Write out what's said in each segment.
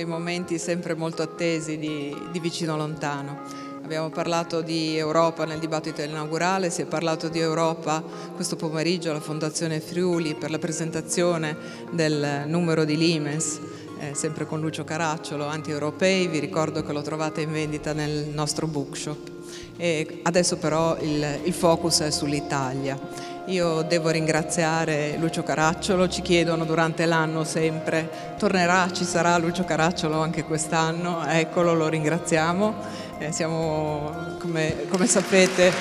dei momenti sempre molto attesi di, di vicino lontano. Abbiamo parlato di Europa nel dibattito inaugurale, si è parlato di Europa questo pomeriggio alla Fondazione Friuli per la presentazione del numero di Limes, eh, sempre con Lucio Caracciolo, anti-europei, vi ricordo che lo trovate in vendita nel nostro bookshop. E adesso però il, il focus è sull'Italia. Io devo ringraziare Lucio Caracciolo, ci chiedono durante l'anno sempre, tornerà, ci sarà Lucio Caracciolo anche quest'anno, eccolo, lo ringraziamo. Eh, siamo, come, come sapete,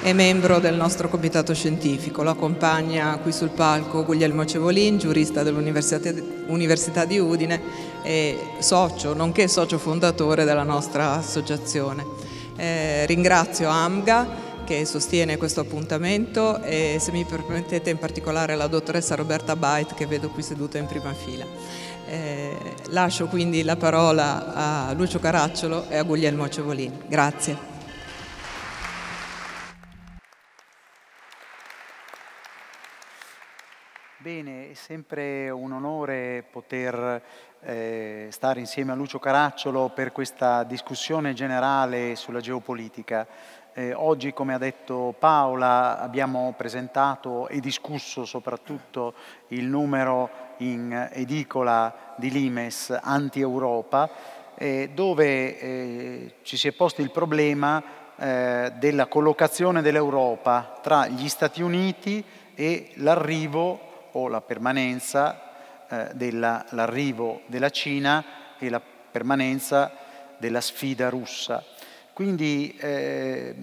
è membro del nostro comitato scientifico, lo accompagna qui sul palco Guglielmo Cevolin, giurista dell'Università di Udine e socio, nonché socio fondatore della nostra associazione. Eh, ringrazio AMGA che sostiene questo appuntamento e se mi permettete in particolare la dottoressa Roberta Bait che vedo qui seduta in prima fila. Eh, lascio quindi la parola a Lucio Caracciolo e a Guglielmo Cevolini. Grazie. Bene, è sempre un onore poter eh, stare insieme a Lucio Caracciolo per questa discussione generale sulla geopolitica. Eh, oggi, come ha detto Paola, abbiamo presentato e discusso soprattutto il numero in edicola di Limes anti-Europa, eh, dove eh, ci si è posto il problema eh, della collocazione dell'Europa tra gli Stati Uniti e l'arrivo o la permanenza eh, dell'arrivo della Cina e la permanenza della sfida russa. Quindi eh,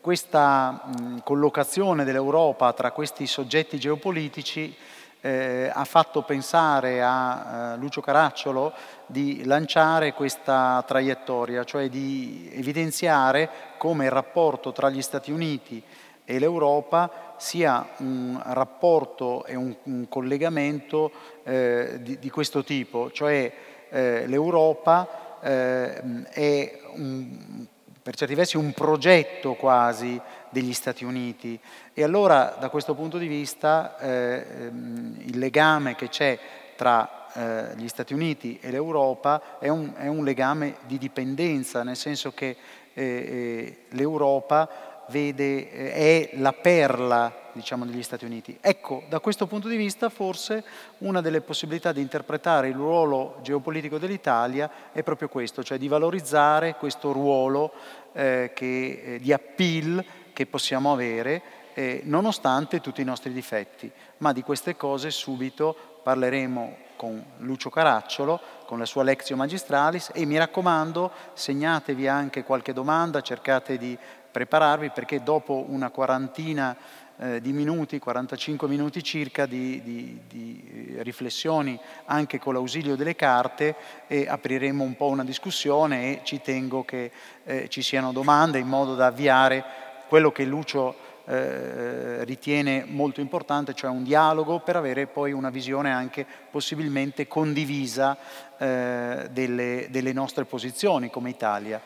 questa mh, collocazione dell'Europa tra questi soggetti geopolitici eh, ha fatto pensare a eh, Lucio Caracciolo di lanciare questa traiettoria, cioè di evidenziare come il rapporto tra gli Stati Uniti e l'Europa sia un rapporto e un, un collegamento eh, di, di, questo tipo, cioè eh, l'Europa eh, è un per certi versi un progetto quasi degli Stati Uniti. E allora da questo punto di vista eh, ehm, il legame che c'è tra eh, gli Stati Uniti e l'Europa è un, è un, legame di dipendenza, nel senso che eh, l'Europa vede, eh, è la perla diciamo, degli Stati Uniti. Ecco, da questo punto di vista forse una delle possibilità di interpretare il ruolo geopolitico dell'Italia è proprio questo, cioè di valorizzare questo ruolo eh, che, eh, di appeal che possiamo avere eh, nonostante tutti i nostri difetti. Ma di queste cose subito parleremo con Lucio Caracciolo, con la sua Lectio Magistralis e mi raccomando segnatevi anche qualche domanda, cercate di prepararvi perché dopo una quarantina eh, di minuti, 45 minuti circa di, di, di, riflessioni anche con l'ausilio delle carte e apriremo un po' una discussione e ci tengo che eh, ci siano domande in modo da avviare quello che Lucio eh, ritiene molto importante, cioè un dialogo per avere poi una visione anche possibilmente condivisa eh, delle, delle nostre posizioni come Italia.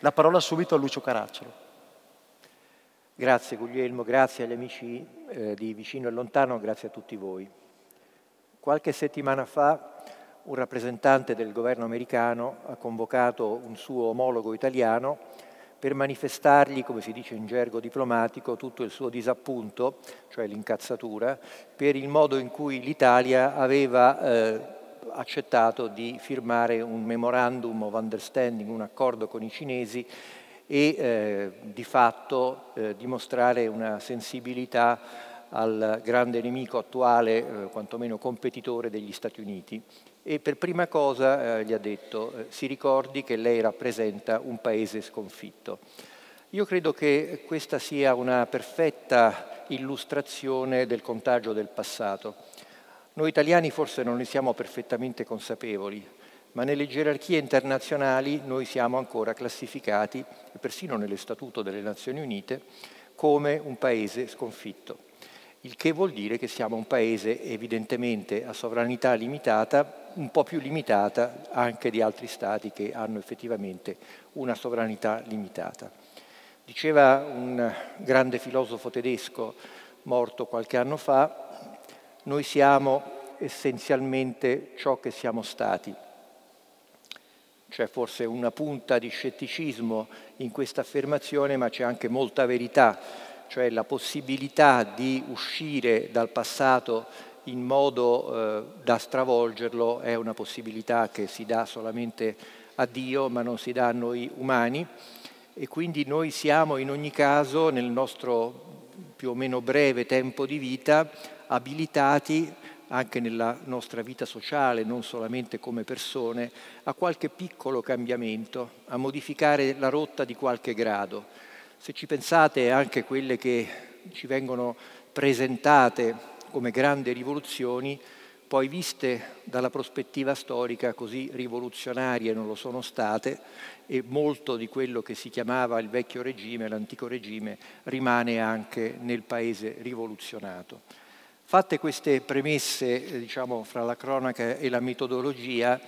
La parola subito a Lucio Caracciolo. Grazie Guglielmo, grazie agli amici eh, di Vicino e Lontano, grazie a tutti voi. Qualche settimana fa un rappresentante del governo americano ha convocato un suo omologo italiano per manifestargli, come si dice in gergo diplomatico, tutto il suo disappunto, cioè l'incazzatura, per il modo in cui l'Italia aveva eh, accettato di firmare un memorandum of understanding, un accordo con i cinesi e eh, di fatto eh, dimostrare una sensibilità al grande nemico attuale, eh, quantomeno competitore degli Stati Uniti. E per prima cosa eh, gli ha detto, eh, si ricordi che lei rappresenta un paese sconfitto. Io credo che questa sia una perfetta illustrazione del contagio del passato. Noi italiani forse non ne siamo perfettamente consapevoli, ma nelle gerarchie internazionali noi siamo ancora classificati, persino nell'Estatuto delle Nazioni Unite, come un paese sconfitto, il che vuol dire che siamo un paese evidentemente a sovranità limitata, un po' più limitata anche di altri stati che hanno effettivamente una sovranità limitata. Diceva un grande filosofo tedesco morto qualche anno fa, noi siamo essenzialmente ciò che siamo stati. C'è forse una punta di scetticismo in questa affermazione, ma c'è anche molta verità, cioè la possibilità di uscire dal passato in modo eh, da stravolgerlo è una possibilità che si dà solamente a Dio, ma non si dà a noi umani. E quindi noi siamo in ogni caso nel nostro più o meno breve tempo di vita abilitati anche nella nostra vita sociale, non solamente come persone, a qualche piccolo cambiamento, a modificare la rotta di qualche grado. Se ci pensate anche quelle che ci vengono presentate come grandi rivoluzioni, poi viste dalla prospettiva storica così rivoluzionarie non lo sono state e molto di quello che si chiamava il vecchio regime, l'antico regime, rimane anche nel paese rivoluzionato. Fatte queste premesse, eh, diciamo, fra la cronaca e la metodologia,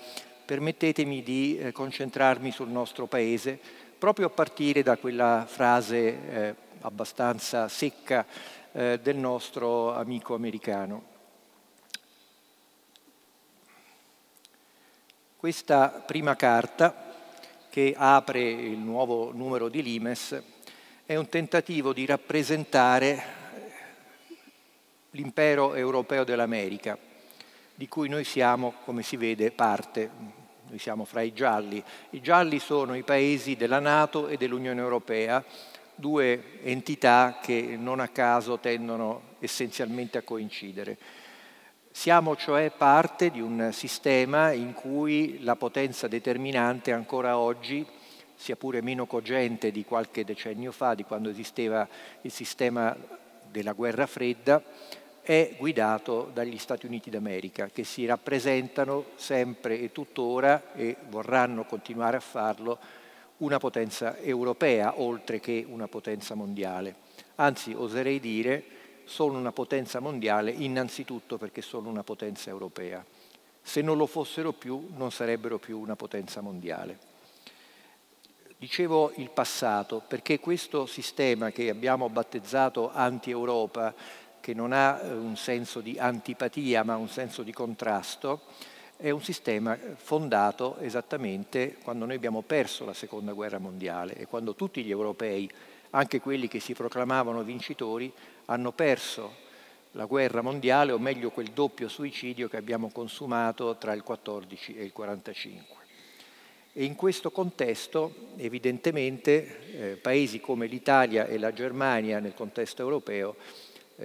permettetemi di eh, concentrarmi sul nostro paese, proprio a partire da quella frase eh, abbastanza secca eh, del nostro amico americano. Questa prima carta, che apre il nuovo numero di Limes, è un tentativo di rappresentare l'impero europeo dell'America, di cui noi siamo, come si vede, parte. Noi siamo fra i gialli. I gialli sono i paesi della Nato e dell'Unione Europea, due entità che non a caso tendono essenzialmente a coincidere. Siamo cioè parte di un sistema in cui la potenza determinante ancora oggi, sia pure meno cogente di qualche decennio fa, di quando esisteva il sistema della guerra fredda, è guidato dagli Stati Uniti d'America, che si rappresentano sempre e tuttora, e vorranno continuare a farlo, una potenza europea oltre che una potenza mondiale. Anzi, oserei dire, sono una potenza mondiale innanzitutto perché sono una potenza europea. Se non lo fossero più, non sarebbero più una potenza mondiale. Dicevo il passato perché questo sistema che abbiamo battezzato anti-Europa che non ha eh, un senso di antipatia ma un senso di contrasto, è un sistema fondato esattamente quando noi abbiamo perso la seconda guerra mondiale e quando tutti gli europei, anche quelli che si proclamavano vincitori, hanno perso la guerra mondiale, o meglio quel doppio suicidio che abbiamo consumato tra il 14 e il 45. E in questo contesto, evidentemente, eh, paesi come l'Italia e la Germania nel contesto europeo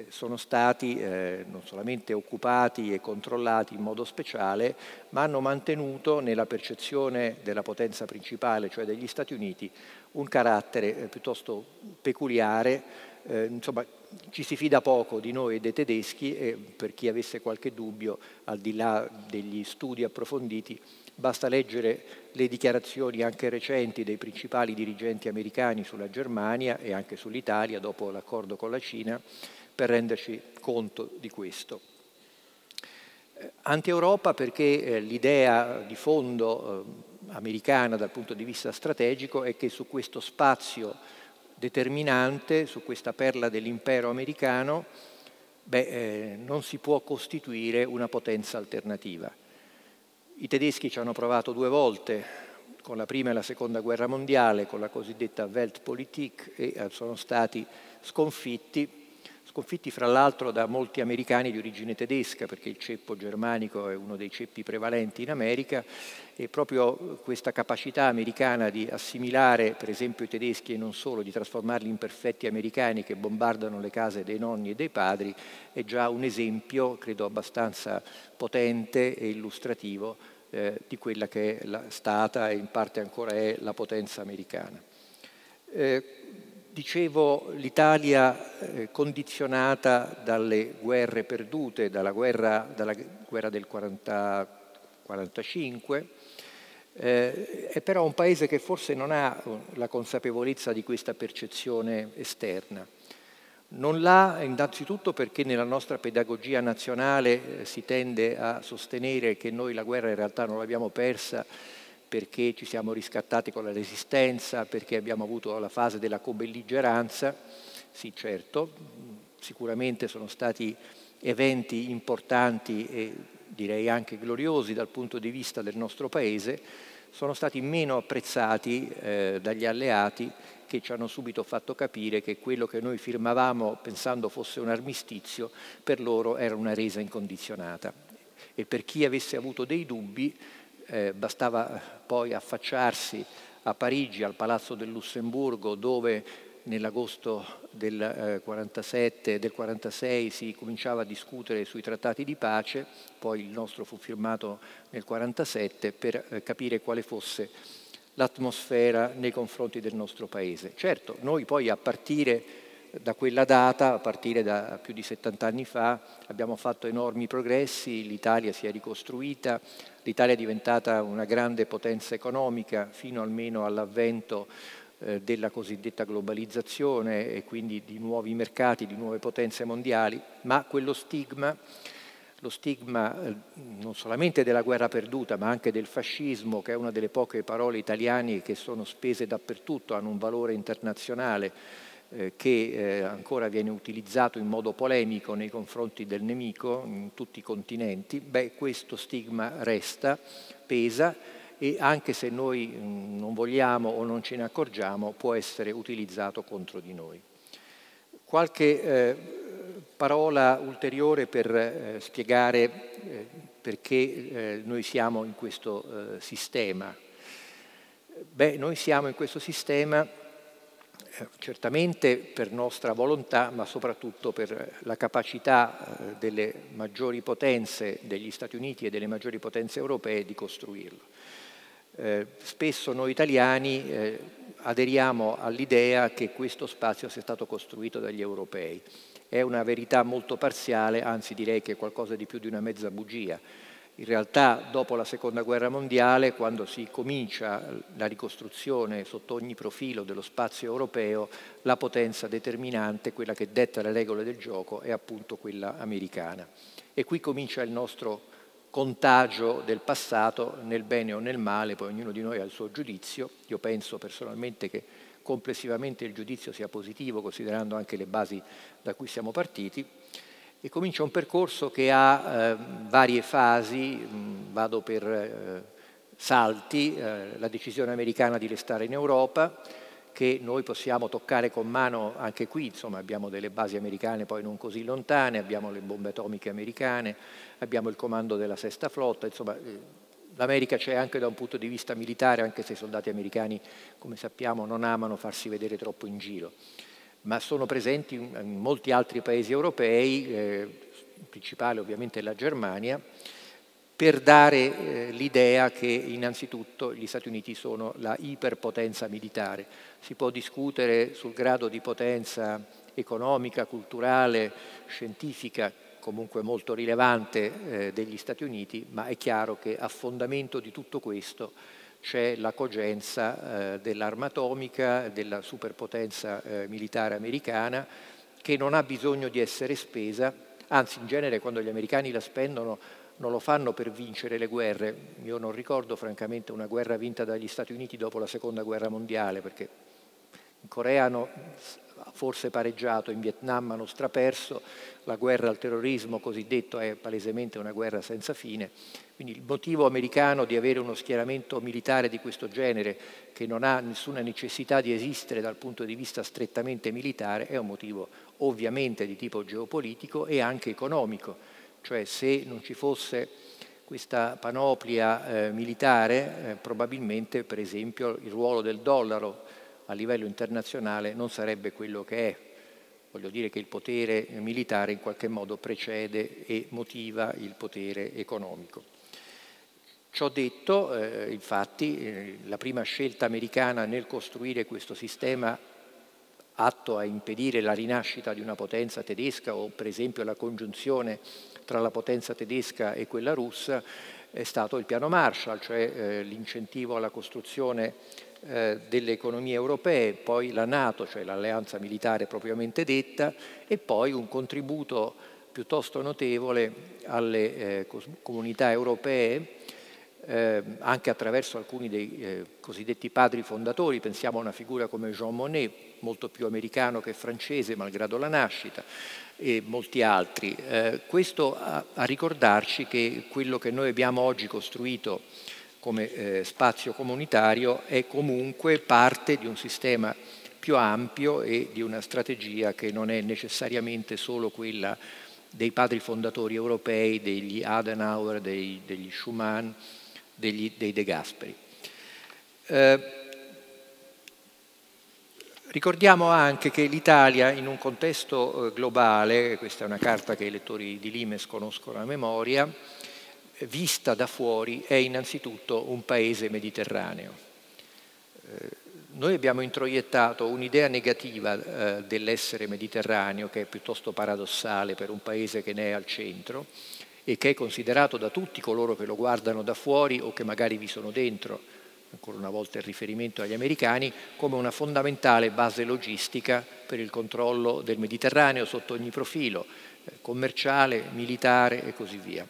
sono stati eh, non solamente occupati e controllati in modo speciale, ma hanno mantenuto nella percezione della potenza principale, cioè degli Stati Uniti, un carattere eh, piuttosto peculiare. Eh, insomma, ci si fida poco di noi e dei tedeschi e per chi avesse qualche dubbio, al di là degli studi approfonditi, basta leggere le dichiarazioni anche recenti dei principali dirigenti americani sulla Germania e anche sull'Italia dopo l'accordo con la Cina per renderci conto di questo. Eh, Anti-Europa perché eh, l'idea di fondo eh, americana dal punto di vista strategico è che su questo spazio determinante, su questa perla dell'impero americano, beh, eh, non si può costituire una potenza alternativa. I tedeschi ci hanno provato due volte, con la prima e la seconda guerra mondiale, con la cosiddetta Weltpolitik, e sono stati sconfitti sconfitti fra l'altro da molti americani di origine tedesca, perché il ceppo germanico è uno dei ceppi prevalenti in America, e proprio questa capacità americana di assimilare per esempio i tedeschi e non solo, di trasformarli in perfetti americani che bombardano le case dei nonni e dei padri, è già un esempio, credo abbastanza potente e illustrativo eh, di quella che è stata e in parte ancora è la potenza americana. Eh, Dicevo, l'Italia eh, condizionata dalle guerre perdute, dalla guerra, dalla guerra del 1945, eh, è però un paese che forse non ha la consapevolezza di questa percezione esterna. Non l'ha innanzitutto perché nella nostra pedagogia nazionale eh, si tende a sostenere che noi la guerra in realtà non l'abbiamo persa perché ci siamo riscattati con la resistenza, perché abbiamo avuto la fase della cobelligeranza. Sì, certo, sicuramente sono stati eventi importanti e direi anche gloriosi dal punto di vista del nostro Paese, sono stati meno apprezzati eh, dagli alleati che ci hanno subito fatto capire che quello che noi firmavamo pensando fosse un armistizio, per loro era una resa incondizionata. E per chi avesse avuto dei dubbi, eh, bastava poi affacciarsi a Parigi, al Palazzo del Lussemburgo, dove nell'agosto del 47 eh, del 46 si cominciava a discutere sui trattati di pace, poi il nostro fu firmato nel 47 per eh, capire quale fosse l'atmosfera nei confronti del nostro paese. Certo, noi poi a partire da quella data, a partire da più di 70 anni fa, abbiamo fatto enormi progressi, l'Italia si è ricostruita, l'Italia è diventata una grande potenza economica fino almeno all'avvento eh, della cosiddetta globalizzazione e quindi di nuovi mercati, di nuove potenze mondiali, ma quello stigma lo stigma eh, non solamente della guerra perduta, ma anche del fascismo, che è una delle poche parole italiane che sono spese dappertutto, hanno un valore internazionale, eh, che eh, ancora viene utilizzato in modo polemico nei confronti del nemico in tutti i continenti, beh, questo stigma resta, pesa e anche se noi mh, non vogliamo o non ce ne accorgiamo, può essere utilizzato contro di noi. Qualche eh, parola ulteriore per eh, spiegare perché noi siamo in questo sistema. Beh, noi siamo in questo sistema certamente per nostra volontà, ma soprattutto per la capacità eh, delle maggiori potenze degli Stati Uniti e delle maggiori potenze europee di costruirlo. Eh, spesso noi italiani eh, aderiamo all'idea che questo spazio sia stato costruito dagli europei. È una verità molto parziale, anzi direi che è qualcosa di più di una mezza bugia in realtà dopo la seconda guerra mondiale, quando si comincia la ricostruzione sotto ogni profilo dello spazio europeo, la potenza determinante, quella che detta le regole del gioco, è appunto quella americana. E qui comincia il nostro contagio del passato nel bene o nel male, poi ognuno di noi ha il suo giudizio. Io penso personalmente che complessivamente il giudizio sia positivo, considerando anche le basi da cui siamo partiti e comincia un percorso che ha eh, varie fasi, vado per eh, salti, eh, la decisione americana di restare in Europa, che noi possiamo toccare con mano anche qui, insomma abbiamo delle basi americane poi non così lontane, abbiamo le bombe atomiche americane, abbiamo il comando della sesta flotta, insomma eh, l'America c'è anche da un punto di vista militare, anche se i soldati americani, come sappiamo, non amano farsi vedere troppo in giro ma sono presenti in molti altri paesi europei, eh, principale ovviamente la Germania, per dare eh, l'idea che innanzitutto gli Stati Uniti sono la iperpotenza militare. Si può discutere sul grado di potenza economica, culturale, scientifica, comunque molto rilevante eh, degli Stati Uniti, ma è chiaro che a fondamento di tutto questo c'è la cogenza eh, dell'arma atomica, della superpotenza eh, militare americana, che non ha bisogno di essere spesa, anzi in genere quando gli americani la spendono non lo fanno per vincere le guerre. Io non ricordo francamente una guerra vinta dagli Stati Uniti dopo la seconda guerra mondiale, perché in Corea hanno forse pareggiato, in Vietnam hanno straperso, la guerra al terrorismo cosiddetto è palesemente una guerra senza fine. Quindi il motivo americano di avere uno schieramento militare di questo genere, che non ha nessuna necessità di esistere dal punto di vista strettamente militare, è un motivo ovviamente di tipo geopolitico e anche economico. Cioè se non ci fosse questa panoplia eh, militare, eh, probabilmente per esempio il ruolo del dollaro a livello internazionale non sarebbe quello che è. Voglio dire che il potere militare in qualche modo precede e motiva il potere economico. Ciò detto, eh, infatti, eh, la prima scelta americana nel costruire questo sistema atto a impedire la rinascita di una potenza tedesca o per esempio la congiunzione tra la potenza tedesca e quella russa è stato il piano Marshall, cioè eh, l'incentivo alla costruzione delle economie europee, poi la Nato, cioè l'alleanza militare propriamente detta, e poi un contributo piuttosto notevole alle eh, comunità europee eh, anche attraverso alcuni dei eh, cosiddetti padri fondatori, pensiamo a una figura come Jean Monnet, molto più americano che francese, malgrado la nascita, e molti altri. Eh, questo a, a, ricordarci che quello che noi abbiamo oggi costruito come eh, spazio comunitario è comunque parte di un sistema più ampio e di una strategia che non è necessariamente solo quella dei padri fondatori europei, degli Adenauer, dei, degli Schumann, degli, dei De Gasperi. Eh, ricordiamo anche che l'Italia in un contesto eh, globale, questa è una carta che i lettori di Limes conoscono a memoria, vista da fuori è innanzitutto un paese mediterraneo. Eh, noi abbiamo introiettato un'idea negativa eh, dell'essere mediterraneo, che è piuttosto paradossale per un paese che ne è al centro, e che è considerato da tutti coloro che lo guardano da fuori o che magari vi sono dentro, ancora una volta il riferimento agli americani, come una fondamentale base logistica per il controllo del Mediterraneo sotto ogni profilo, eh, commerciale, militare e così via.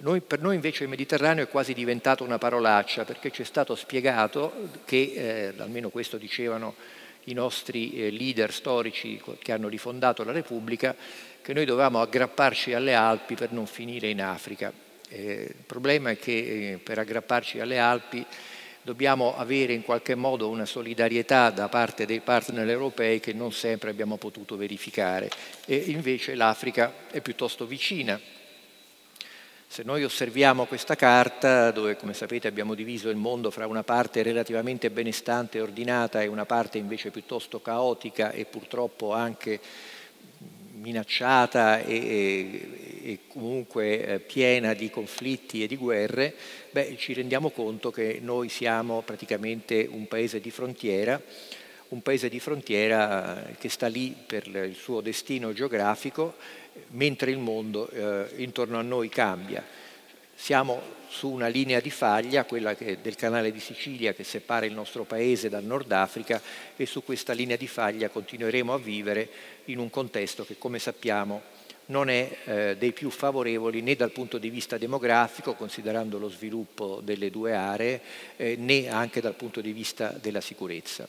Noi, per noi invece il Mediterraneo è quasi diventato una parolaccia perché ci è stato spiegato che, eh, almeno questo dicevano i nostri eh, leader storici che hanno rifondato la Repubblica, che noi dovevamo aggrapparci alle Alpi per non finire in Africa. Eh, il problema è che eh, per aggrapparci alle Alpi dobbiamo avere in qualche modo una solidarietà da parte dei partner europei che non sempre abbiamo potuto verificare e invece l'Africa è piuttosto vicina. Se noi osserviamo questa carta, dove come sapete abbiamo diviso il mondo fra una parte relativamente benestante e ordinata e una parte invece piuttosto caotica e purtroppo anche minacciata e, e comunque eh, piena di conflitti e di guerre, beh, ci rendiamo conto che noi siamo praticamente un paese di frontiera, un paese di frontiera eh, che sta lì per il suo destino geografico, mentre il mondo eh, intorno a noi cambia. Siamo su una linea di faglia, quella del canale di Sicilia che separa il nostro paese dal Nord Africa e su questa linea di faglia continueremo a vivere in un contesto che come sappiamo non è eh, dei più favorevoli né dal punto di vista demografico, considerando lo sviluppo delle due aree, eh, né anche dal punto di vista della sicurezza.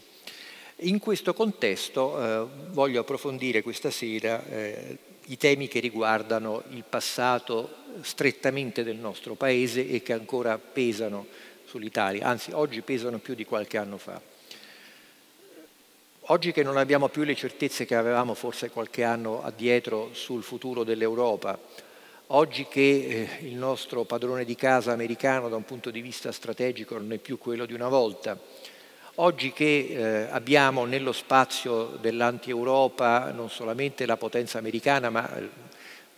In questo contesto eh, voglio approfondire questa sera eh, i temi che riguardano il passato strettamente del nostro Paese e che ancora pesano sull'Italia, anzi oggi pesano più di qualche anno fa. Oggi che non abbiamo più le certezze che avevamo forse qualche anno addietro sul futuro dell'Europa, oggi che eh, il nostro padrone di casa americano da un punto di vista strategico non è più quello di una volta, Oggi che eh, abbiamo nello spazio dell'anti-Europa non solamente la potenza americana, ma eh,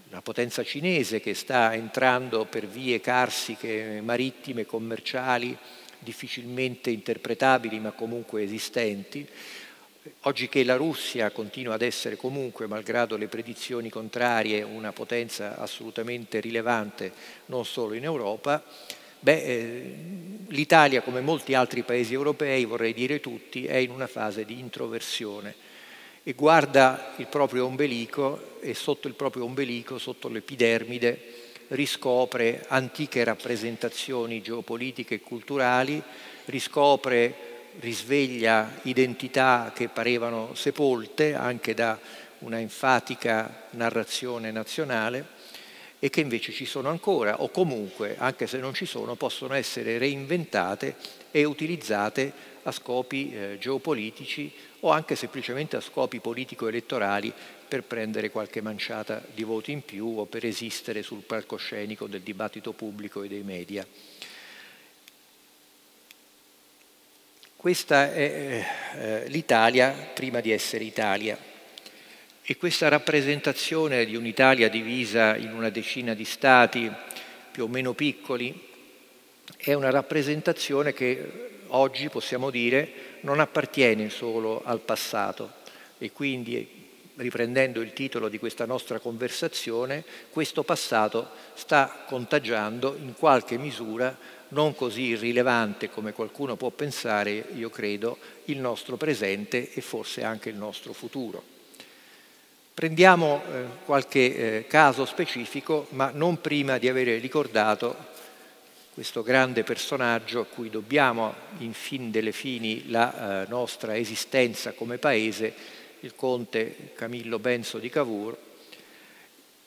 la potenza cinese che sta entrando per vie carsiche, marittime, commerciali, difficilmente interpretabili ma comunque esistenti, oggi che la Russia continua ad essere comunque, malgrado le predizioni contrarie, una potenza assolutamente rilevante non solo in Europa, Beh, eh, l'Italia, come molti altri paesi europei, vorrei dire tutti, è in una fase di introversione e guarda il proprio ombelico e sotto il proprio ombelico, sotto l'epidermide, riscopre antiche rappresentazioni geopolitiche e culturali, riscopre, risveglia identità che parevano sepolte anche da una enfatica narrazione nazionale e che invece ci sono ancora o comunque, anche se non ci sono, possono essere reinventate e utilizzate a scopi eh, geopolitici o anche semplicemente a scopi politico-elettorali per prendere qualche manciata di voti in più o per esistere sul palcoscenico del dibattito pubblico e dei media. Questa è eh, l'Italia prima di essere Italia. E questa rappresentazione di un'Italia divisa in una decina di stati più o meno piccoli è una rappresentazione che oggi possiamo dire non appartiene solo al passato e quindi riprendendo il titolo di questa nostra conversazione, questo passato sta contagiando in qualche misura non così irrilevante come qualcuno può pensare, io credo, il nostro presente e forse anche il nostro futuro. Prendiamo eh, qualche eh, caso specifico, ma non prima di avere ricordato questo grande personaggio a cui dobbiamo in fin delle fini la eh, nostra esistenza come paese, il conte Camillo Benso di Cavour,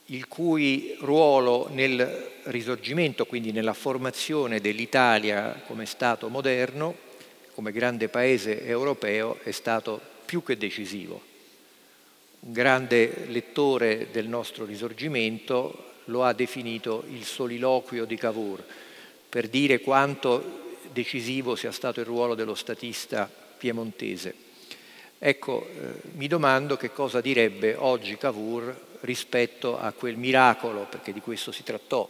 il cui ruolo nel risorgimento, quindi nella formazione dell'Italia come Stato moderno, come grande paese europeo, è stato più che decisivo. Un grande lettore del nostro risorgimento lo ha definito il soliloquio di Cavour, per dire quanto decisivo sia stato il ruolo dello statista piemontese. Ecco, eh, mi domando che cosa direbbe oggi Cavour rispetto a quel miracolo, perché di questo si trattò,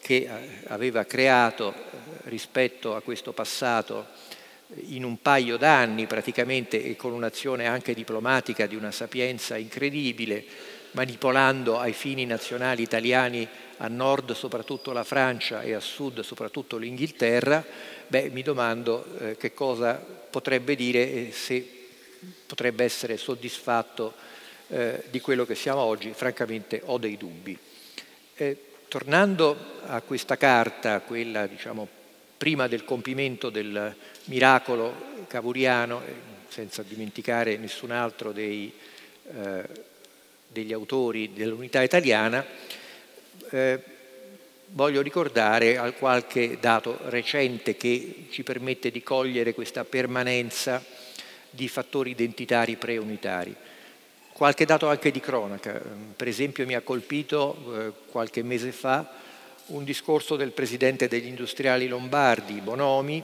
che eh, aveva creato eh, rispetto a questo passato in un paio d'anni praticamente e con un'azione anche diplomatica di una sapienza incredibile, manipolando ai fini nazionali italiani a nord soprattutto la Francia e a sud soprattutto l'Inghilterra, beh, mi domando eh, che cosa potrebbe dire e se potrebbe essere soddisfatto eh, di quello che siamo oggi, francamente ho dei dubbi. Eh, tornando a questa carta, quella diciamo prima del compimento del miracolo cavuriano, eh, senza dimenticare nessun altro dei, eh, degli autori dell'unità italiana, eh, voglio ricordare qualche dato recente che ci permette di cogliere questa permanenza di fattori identitari preunitari. Qualche dato anche di cronaca, per esempio mi ha colpito eh, qualche mese fa un discorso del presidente degli industriali lombardi, Bonomi,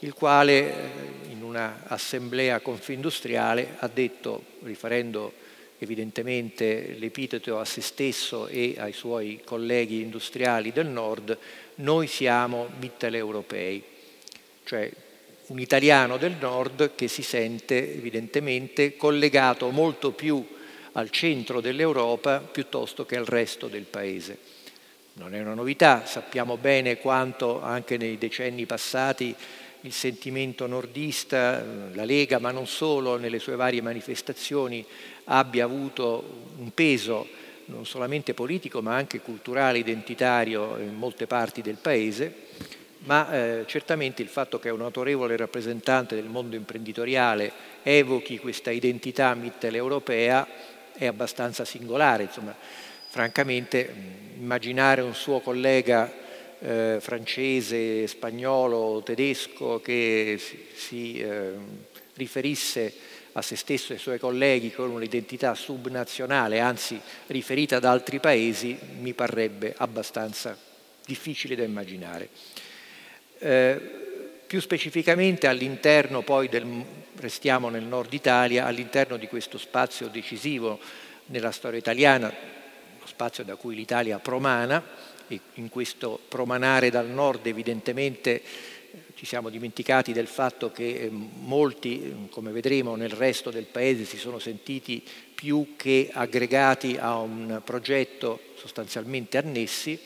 il quale eh, in una assemblea confindustriale ha detto, riferendo evidentemente l'epiteto a se stesso e ai suoi colleghi industriali del nord, noi siamo mitteleuropei, cioè un italiano del nord che si sente evidentemente collegato molto più al centro dell'Europa piuttosto che al resto del paese. Non è una novità, sappiamo bene quanto anche nei decenni passati il sentimento nordista, la Lega, ma non solo nelle sue varie manifestazioni, abbia avuto un peso non solamente politico ma anche culturale, identitario in molte parti del Paese ma eh, certamente il fatto che un autorevole rappresentante del mondo imprenditoriale evochi questa identità mitteleuropea è abbastanza singolare. Insomma, francamente immaginare un suo collega eh, francese, spagnolo, tedesco che si, eh, riferisse a se stesso e ai suoi colleghi con un'identità subnazionale, anzi riferita ad altri paesi, mi parrebbe abbastanza difficile da immaginare. Eh, più specificamente all'interno poi del, restiamo nel nord Italia, all'interno di questo spazio decisivo nella storia italiana, spazio da cui l'Italia promana, e in questo promanare dal nord evidentemente ci siamo dimenticati del fatto che eh, molti, come vedremo nel resto del paese, si sono sentiti più che aggregati a un progetto sostanzialmente annessi,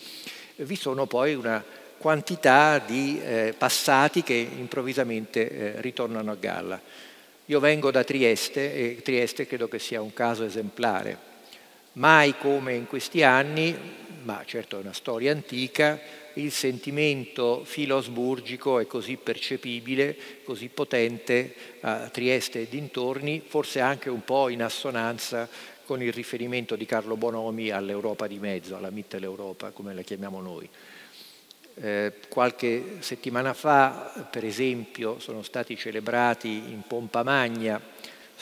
vi sono poi una quantità di eh, passati che improvvisamente eh, ritornano a galla. Io vengo da Trieste e Trieste credo che sia un caso esemplare. Mai come in questi anni, ma certo è una storia antica, il sentimento filosburgico è così percepibile, così potente a Trieste e dintorni, forse anche un po' in assonanza con il riferimento di Carlo Bonomi all'Europa di mezzo, alla Mitteleuropa, come la chiamiamo noi. Eh, qualche settimana fa, per esempio, sono stati celebrati in pompa magna,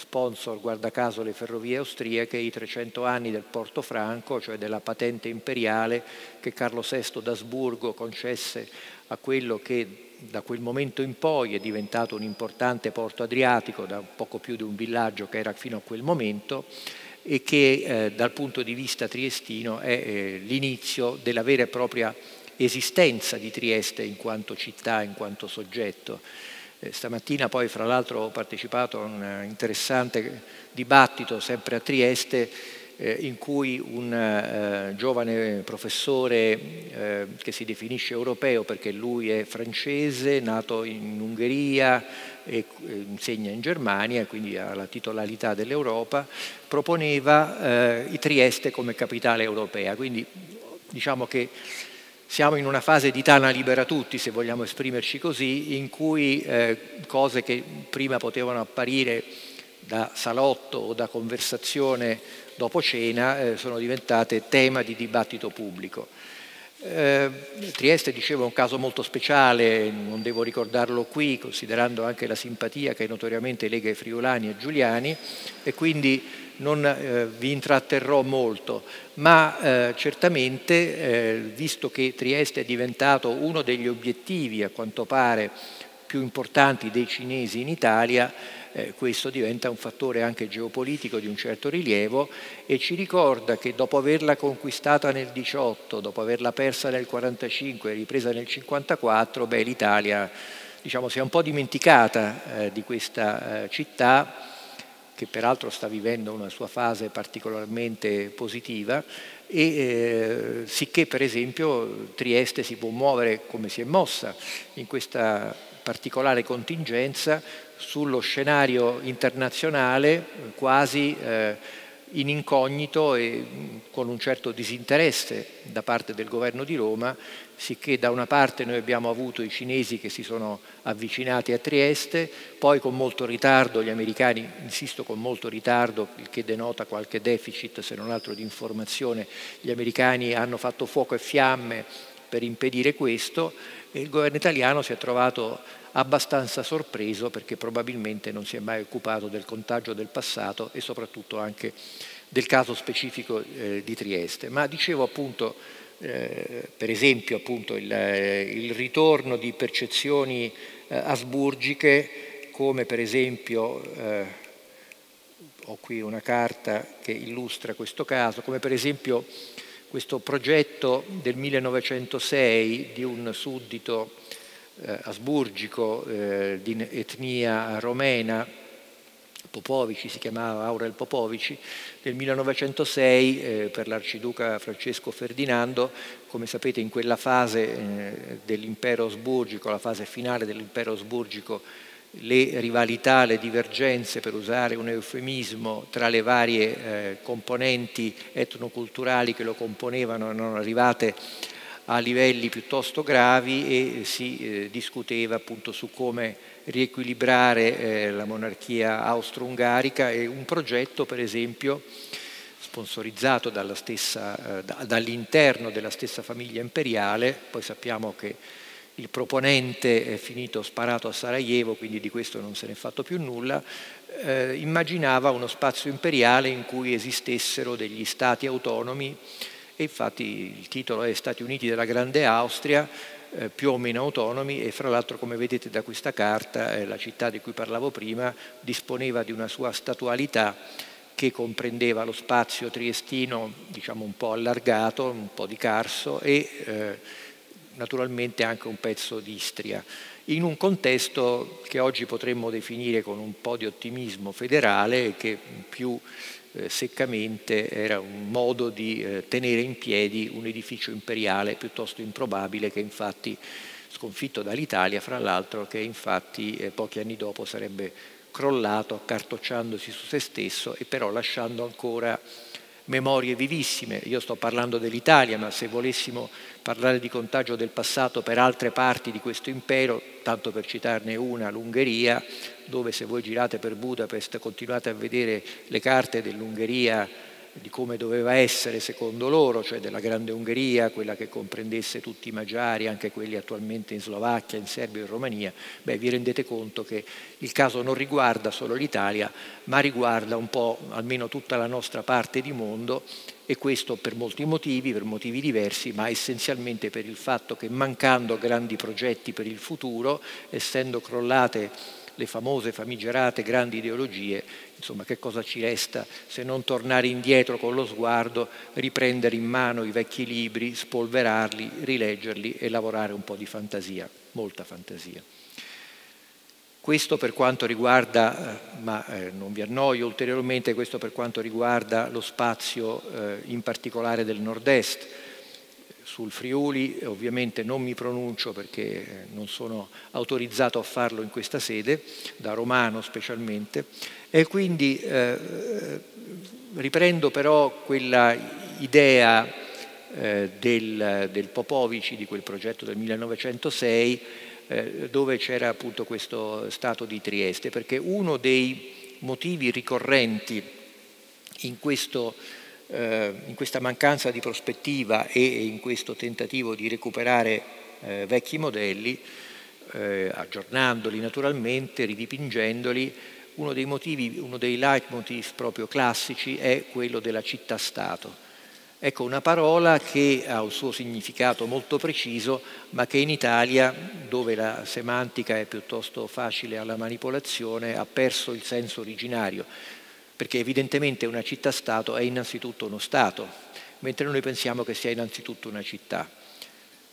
sponsor guarda caso le ferrovie austriache, i 300 anni del Porto Franco, cioè della patente imperiale che Carlo VI d'Asburgo concesse a quello che da quel momento in poi è diventato un importante porto adriatico, da poco più di un villaggio che era fino a quel momento, e che eh, dal punto di vista triestino è eh, l'inizio della vera e propria esistenza di Trieste in quanto città, in quanto soggetto. Eh, stamattina poi fra l'altro ho partecipato a un interessante dibattito sempre a Trieste eh, in cui un eh, giovane professore eh, che si definisce europeo perché lui è francese, nato in Ungheria e eh, insegna in Germania, quindi ha la titolarità dell'Europa, proponeva eh, Trieste come capitale europea. Quindi diciamo che siamo in una fase di tana libera tutti, se vogliamo esprimerci così, in cui eh, cose che prima potevano apparire da salotto o da conversazione dopo cena eh, sono diventate tema di dibattito pubblico. Eh, Trieste, dicevo, è un caso molto speciale, non devo ricordarlo qui, considerando anche la simpatia che notoriamente lega i friulani e giuliani, e quindi non eh, vi intratterrò molto, ma eh, certamente, eh, visto che Trieste è diventato uno degli obiettivi, a quanto pare, più importanti dei cinesi in Italia, eh, questo diventa un fattore anche geopolitico di un certo rilievo e ci ricorda che dopo averla conquistata nel 18, dopo averla persa nel 45 e ripresa nel 54, beh, l'Italia diciamo, si è un po' dimenticata eh, di questa eh, città che peraltro sta vivendo una sua fase particolarmente positiva e eh, sicché per esempio Trieste si può muovere come si è mossa in questa particolare contingenza sullo scenario internazionale quasi eh, in incognito e con un certo disinteresse da parte del governo di Roma, sicché da una parte noi abbiamo avuto i cinesi che si sono avvicinati a Trieste, poi con molto ritardo, gli americani, insisto con molto ritardo, il che denota qualche deficit se non altro di informazione, gli americani hanno fatto fuoco e fiamme per impedire questo e il governo italiano si è trovato abbastanza sorpreso perché probabilmente non si è mai occupato del contagio del passato e soprattutto anche del caso specifico eh, di Trieste. Ma dicevo appunto, eh, per esempio, appunto, il, eh, il, ritorno di percezioni eh, asburgiche come per esempio, eh, ho qui una carta che illustra questo caso, come per esempio questo progetto del 1906 di un suddito eh, asburgico di etnia romena, Popovici, si chiamava Aurel Popovici, nel 1906 eh, per l'arciduca Francesco Ferdinando, come sapete in quella fase eh, dell'impero asburgico, la fase finale dell'impero asburgico, le rivalità, le divergenze, per usare un eufemismo, tra le varie eh, componenti etnoculturali che lo componevano erano arrivate a livelli piuttosto gravi e si eh, discuteva appunto su come riequilibrare eh, la monarchia austro-ungarica e un progetto per esempio sponsorizzato stessa, eh, dall'interno della stessa famiglia imperiale, poi sappiamo che il proponente è finito sparato a Sarajevo, quindi di questo non se ne è fatto più nulla, eh, immaginava uno spazio imperiale in cui esistessero degli stati autonomi e infatti il titolo è Stati Uniti della Grande Austria, eh, più o meno autonomi e fra l'altro come vedete da questa carta eh, la città di cui parlavo prima disponeva di una sua statualità che comprendeva lo spazio triestino diciamo un po' allargato, un po' di Carso e eh, naturalmente anche un pezzo di Istria. In un contesto che oggi potremmo definire con un po' di ottimismo federale che più seccamente era un modo di eh, tenere in piedi un edificio imperiale piuttosto improbabile che infatti sconfitto dall'Italia, fra l'altro che infatti eh, pochi anni dopo sarebbe crollato accartocciandosi su se stesso e però lasciando ancora memorie vivissime. Io sto parlando dell'Italia, ma se volessimo parlare di contagio del passato per altre parti di questo impero, tanto per citarne una, l'Ungheria, dove se voi girate per Budapest continuate a vedere le carte dell'Ungheria di come doveva essere secondo loro, cioè della grande Ungheria, quella che comprendesse tutti i magiari, anche quelli attualmente in Slovacchia, in Serbia e in Romania, beh, vi rendete conto che il caso non riguarda solo l'Italia, ma riguarda un po' almeno tutta la nostra parte di mondo e questo per molti motivi, per motivi diversi, ma essenzialmente per il fatto che mancando grandi progetti per il futuro, essendo crollate le famose famigerate grandi ideologie, insomma che cosa ci resta se non tornare indietro con lo sguardo, riprendere in mano i vecchi libri, spolverarli, rileggerli e lavorare un po' di fantasia, molta fantasia. Questo per quanto riguarda, eh, ma eh, non vi annoio ulteriormente, questo per quanto riguarda lo spazio eh, in particolare del nord-est sul Friuli, ovviamente non mi pronuncio perché eh, non sono autorizzato a farlo in questa sede, da romano specialmente, e quindi eh, riprendo però quella idea eh, del, del Popovici, di quel progetto del 1906, eh, dove c'era appunto questo Stato di Trieste, perché uno dei motivi ricorrenti in, questo, in questa mancanza di prospettiva e in questo tentativo di recuperare eh, vecchi modelli, eh, aggiornandoli naturalmente, ridipingendoli, uno dei motivi, uno dei leitmotiv proprio classici è quello della città-stato. Ecco, una parola che ha un suo significato molto preciso, ma che in Italia, dove la semantica è piuttosto facile alla manipolazione, ha perso il senso originario, perché evidentemente una città-stato è innanzitutto uno Stato, mentre noi pensiamo che sia innanzitutto una città.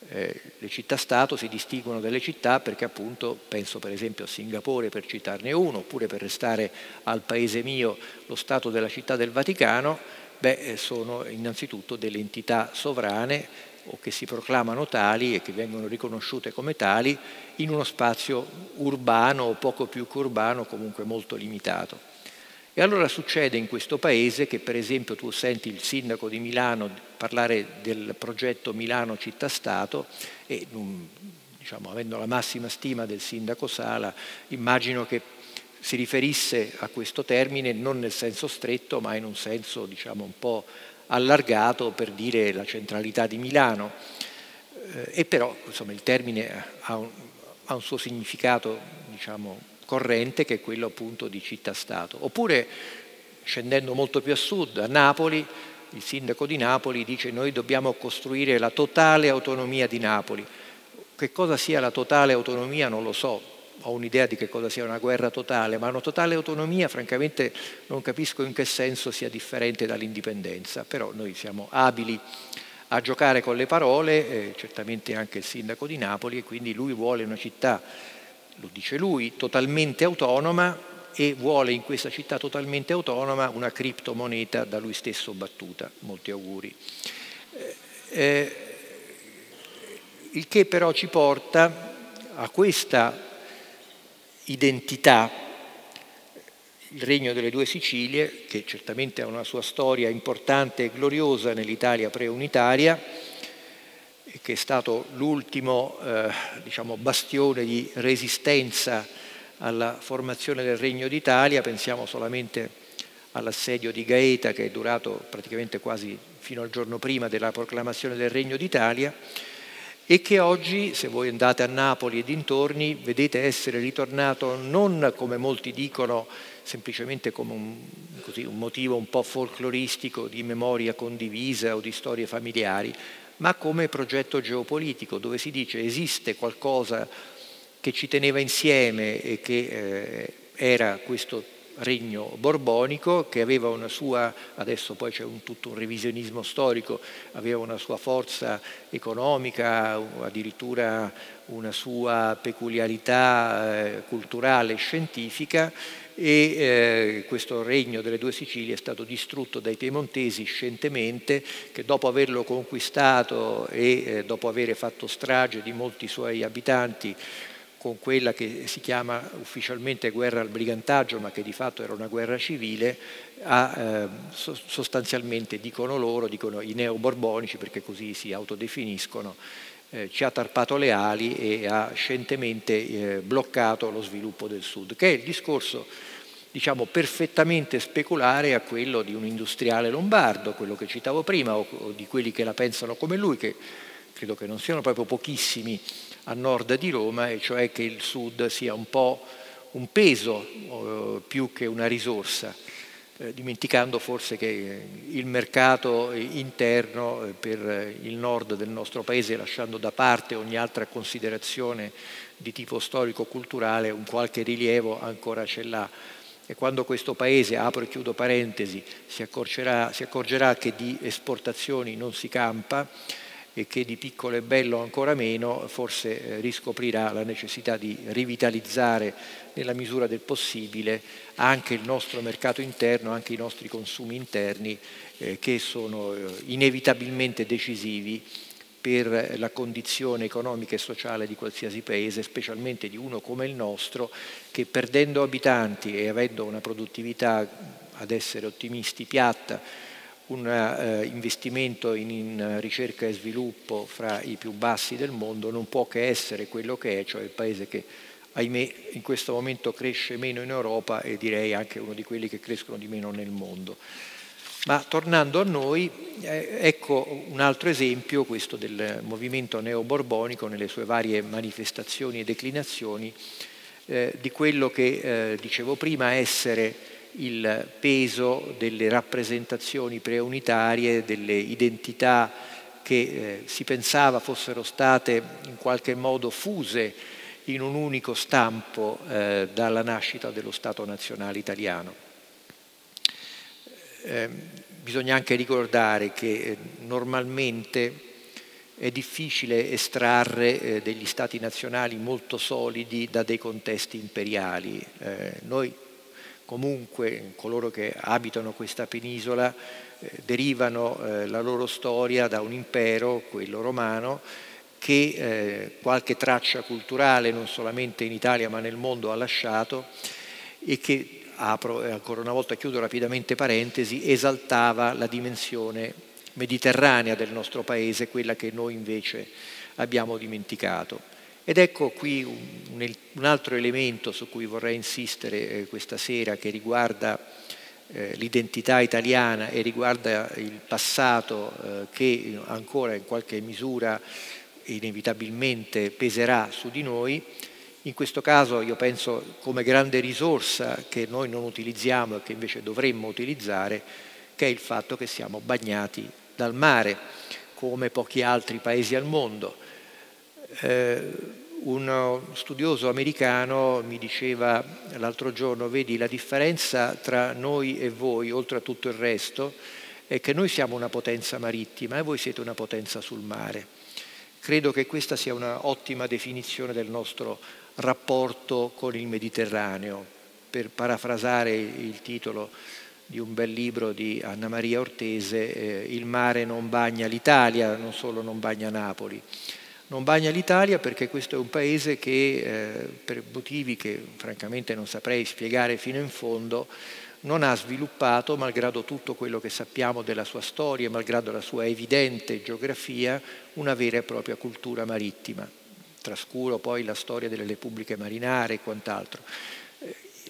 Eh, le città-stato si distinguono dalle città perché appunto, penso per esempio a Singapore per citarne uno, oppure per restare al paese mio, lo Stato della città del Vaticano, Beh, eh, sono innanzitutto delle entità sovrane o che si proclamano tali e che vengono riconosciute come tali in uno spazio urbano o poco più che urbano, comunque molto limitato. E allora succede in questo paese che per esempio tu senti il sindaco di Milano parlare del progetto Milano città-stato e diciamo, avendo la massima stima del sindaco Sala, immagino che si riferisse a questo termine non nel senso stretto, ma in un senso diciamo, un po' allargato per dire la centralità di Milano. Eh, e però insomma, il termine ha un, ha un suo significato diciamo, corrente che è quello appunto di città-stato. Oppure scendendo molto più a sud, a Napoli, il sindaco di Napoli dice noi dobbiamo costruire la totale autonomia di Napoli. Che cosa sia la totale autonomia non lo so, ho un'idea di che cosa sia una guerra totale, ma una totale autonomia francamente non capisco in che senso sia differente dall'indipendenza, però noi siamo abili a giocare con le parole, eh, certamente anche il sindaco di Napoli, e quindi lui vuole una città, lo dice lui, totalmente autonoma e vuole in questa città totalmente autonoma una criptomoneta da lui stesso battuta. Molti auguri. Eh, eh il che però ci porta a questa identità, il regno delle due Sicilie, che certamente ha una sua storia importante e gloriosa nell'Italia preunitaria, che è stato l'ultimo eh, diciamo, bastione di resistenza alla formazione del Regno d'Italia, pensiamo solamente all'assedio di Gaeta che è durato praticamente quasi fino al giorno prima della proclamazione del Regno d'Italia, e che oggi, se voi andate a Napoli e dintorni, vedete essere ritornato non come molti dicono, semplicemente come un, così, un motivo un po' folcloristico di memoria condivisa o di storie familiari, ma come progetto geopolitico, dove si dice esiste qualcosa che ci teneva insieme e che eh, era questo regno borbonico che aveva una sua, adesso poi c'è un, tutto un revisionismo storico, aveva una sua forza economica, addirittura una sua peculiarità eh, culturale e scientifica e eh, questo regno delle due Sicilie è stato distrutto dai piemontesi scientemente che dopo averlo conquistato e eh, dopo aver fatto strage di molti suoi abitanti con quella che si chiama ufficialmente guerra al brigantaggio, ma che di fatto era una guerra civile, ha, eh, sostanzialmente dicono loro, dicono i neoborbonici, perché così si autodefiniscono, eh, ci ha tarpato le ali e ha scientemente eh, bloccato lo sviluppo del Sud, che è il discorso diciamo perfettamente speculare a quello di un industriale lombardo, quello che citavo prima, o, o di quelli che la pensano come lui, che credo che non siano proprio pochissimi a nord di Roma, e cioè che il sud sia un po' un peso eh, più che una risorsa, eh, dimenticando forse che il mercato interno eh, per il nord del nostro paese, lasciando da parte ogni altra considerazione di tipo storico-culturale, un qualche rilievo ancora ce l'ha. E quando questo paese, apro e chiudo parentesi, si si accorgerà che di esportazioni non si campa, e che di piccolo e bello ancora meno, forse eh, riscoprirà la necessità di rivitalizzare nella misura del possibile anche il nostro mercato interno, anche i nostri consumi interni eh, che sono eh, inevitabilmente decisivi per la condizione economica e sociale di qualsiasi paese, specialmente di uno come il nostro, che perdendo abitanti e avendo una produttività, ad essere ottimisti, piatta, un uh, investimento in, in, ricerca e sviluppo fra i più bassi del mondo non può che essere quello che è, cioè il paese che ahimè in questo momento cresce meno in Europa e direi anche uno di quelli che crescono di meno nel mondo. Ma tornando a noi, eh, ecco un altro esempio, questo del movimento neoborbonico nelle sue varie manifestazioni e declinazioni, eh, di quello che eh, dicevo prima essere il peso delle rappresentazioni preunitarie, delle identità che eh, si pensava fossero state in qualche modo fuse in un unico stampo eh, dalla nascita dello Stato nazionale italiano. Eh, bisogna anche ricordare che eh, normalmente è difficile estrarre eh, degli stati nazionali molto solidi da dei contesti imperiali. Eh, noi comunque, coloro che abitano questa penisola, eh, derivano eh, la loro storia da un impero, quello romano, che eh, qualche traccia culturale non solamente in Italia ma nel mondo ha lasciato e che, apro ancora una volta chiudo rapidamente parentesi, esaltava la dimensione mediterranea del nostro paese, quella che noi invece abbiamo dimenticato. Ed ecco qui un, un altro elemento su cui vorrei insistere eh, questa sera che riguarda eh, l'identità italiana e riguarda il passato eh, che ancora in qualche misura inevitabilmente peserà su di noi. In questo caso io penso come grande risorsa che noi non utilizziamo e che invece dovremmo utilizzare, che è il fatto che siamo bagnati dal mare, come pochi altri paesi al mondo. Eh, uno studioso americano mi diceva l'altro giorno, vedi la differenza tra noi e voi, oltre a tutto il resto, è che noi siamo una potenza marittima e voi siete una potenza sul mare. Credo che questa sia un'ottima definizione del nostro rapporto con il Mediterraneo. Per parafrasare il titolo di un bel libro di Anna Maria Ortese, eh, Il mare non bagna l'Italia, non solo non bagna Napoli. Non bagna l'Italia perché questo è un paese che, eh, per motivi che francamente non saprei spiegare fino in fondo, non ha sviluppato, malgrado tutto quello che sappiamo della sua storia, malgrado la sua evidente geografia, una vera e propria cultura marittima. Trascuro poi la storia delle repubbliche marinare e quant'altro.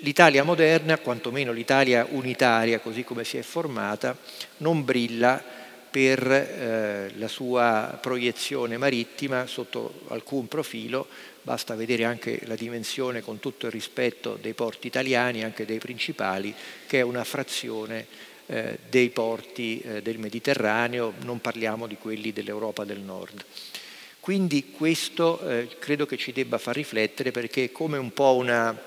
L'Italia moderna, quantomeno l'Italia unitaria così come si è formata, non brilla per eh, la sua proiezione marittima sotto alcun profilo, basta vedere anche la dimensione con tutto il rispetto dei porti italiani, anche dei principali, che è una frazione eh, dei porti eh, del Mediterraneo, non parliamo di quelli dell'Europa del Nord. Quindi questo eh, credo che ci debba far riflettere perché è come un po' una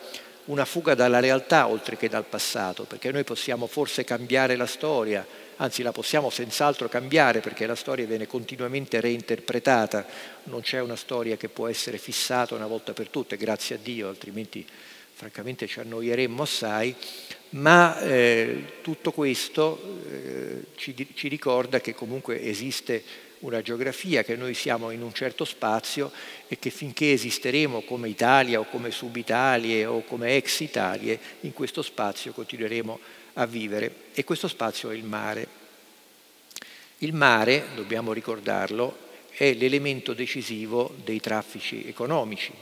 una fuga dalla realtà oltre che dal passato, perché noi possiamo forse cambiare la storia, anzi la possiamo senz'altro cambiare perché la storia viene continuamente reinterpretata, non c'è una storia che può essere fissata una volta per tutte, grazie a Dio, altrimenti francamente ci annoieremmo assai, ma eh, tutto questo eh, ci, ci ricorda che comunque esiste una geografia, che noi siamo in un certo spazio e che finché esisteremo come Italia o come subitalie o come ex Italie, in questo spazio continueremo a vivere. E questo spazio è il mare. Il mare, dobbiamo ricordarlo, è l'elemento decisivo dei traffici economici.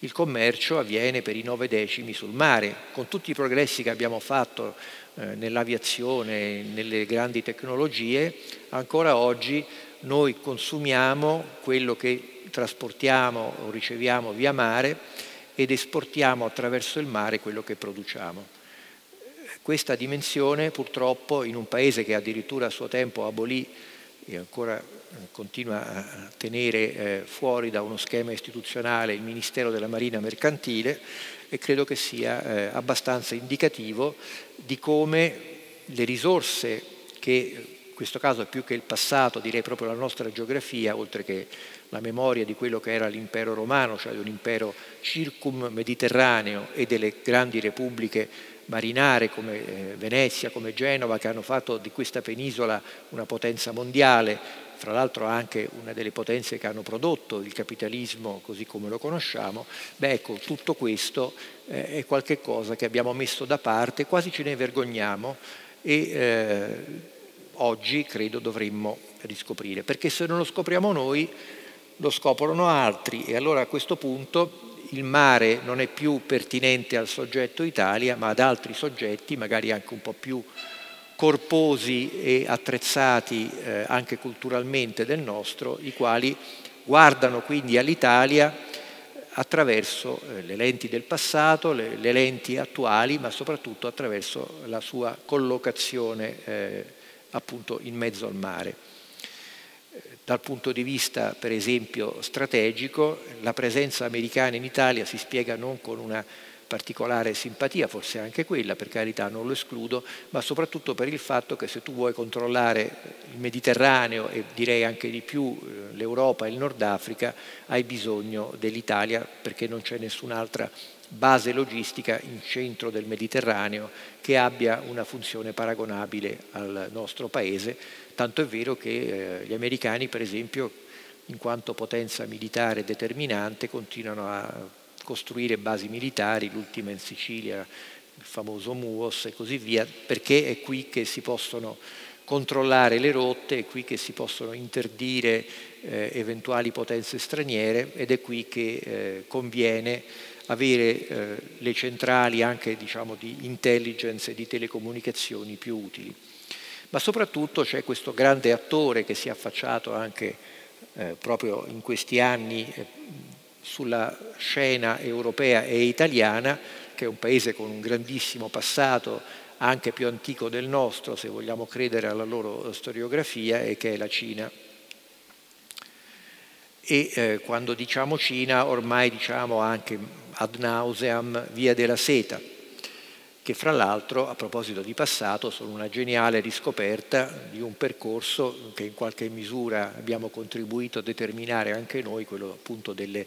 Il commercio avviene per i nove decimi sul mare, con tutti i progressi che abbiamo fatto eh, nell'aviazione, nelle grandi tecnologie, ancora oggi noi consumiamo quello che trasportiamo o riceviamo via mare ed esportiamo attraverso il mare quello che produciamo. Questa dimensione purtroppo in un paese che addirittura a suo tempo abolì e ancora continua a tenere eh, fuori da uno schema istituzionale il Ministero della Marina Mercantile e credo che sia eh, abbastanza indicativo di come le risorse che in questo caso più che il passato, direi proprio la nostra geografia, oltre che la memoria di quello che era l'impero romano, cioè di un impero circum-mediterraneo e delle grandi repubbliche marinare come eh, Venezia, come Genova, che hanno fatto di questa penisola una potenza mondiale, fra l'altro anche una delle potenze che hanno prodotto il capitalismo così come lo conosciamo, beh ecco, tutto questo eh, è qualcosa che abbiamo messo da parte, quasi ce ne vergogniamo e eh, oggi credo dovremmo riscoprire, perché se non lo scopriamo noi lo scoprono altri e allora a questo punto il mare non è più pertinente al soggetto Italia, ma ad altri soggetti, magari anche un po' più corposi e attrezzati eh, anche culturalmente del nostro, i quali guardano quindi all'Italia attraverso eh, le lenti del passato, le, le, lenti attuali, ma soprattutto attraverso la sua collocazione eh, appunto in mezzo al mare. Dal punto di vista, per esempio, strategico, la presenza americana in Italia si spiega non con una particolare simpatia, forse anche quella, per carità non lo escludo, ma soprattutto per il fatto che se tu vuoi controllare il Mediterraneo e direi anche di più eh, l'Europa e il Nord Africa, hai bisogno dell'Italia perché non c'è nessun'altra base logistica in centro del Mediterraneo che abbia una funzione paragonabile al nostro Paese, tanto è vero che eh, gli americani, per esempio, in quanto potenza militare determinante, continuano a costruire basi militari, l'ultima in Sicilia, il famoso MUOS e così via, perché è qui che si possono controllare le rotte, è qui che si possono interdire eh, eventuali potenze straniere ed è qui che eh, conviene avere eh, le centrali anche diciamo, di intelligence e di telecomunicazioni più utili. Ma soprattutto c'è questo grande attore che si è affacciato anche eh, proprio in questi anni eh, sulla scena europea e italiana, che è un paese con un grandissimo passato, anche più antico del nostro, se vogliamo credere alla loro storiografia, e che è la Cina. E eh, quando diciamo Cina ormai diciamo anche ad nauseam via della seta, che fra l'altro a proposito di passato sono una geniale riscoperta di un percorso che in qualche misura abbiamo contribuito a determinare anche noi, quello appunto delle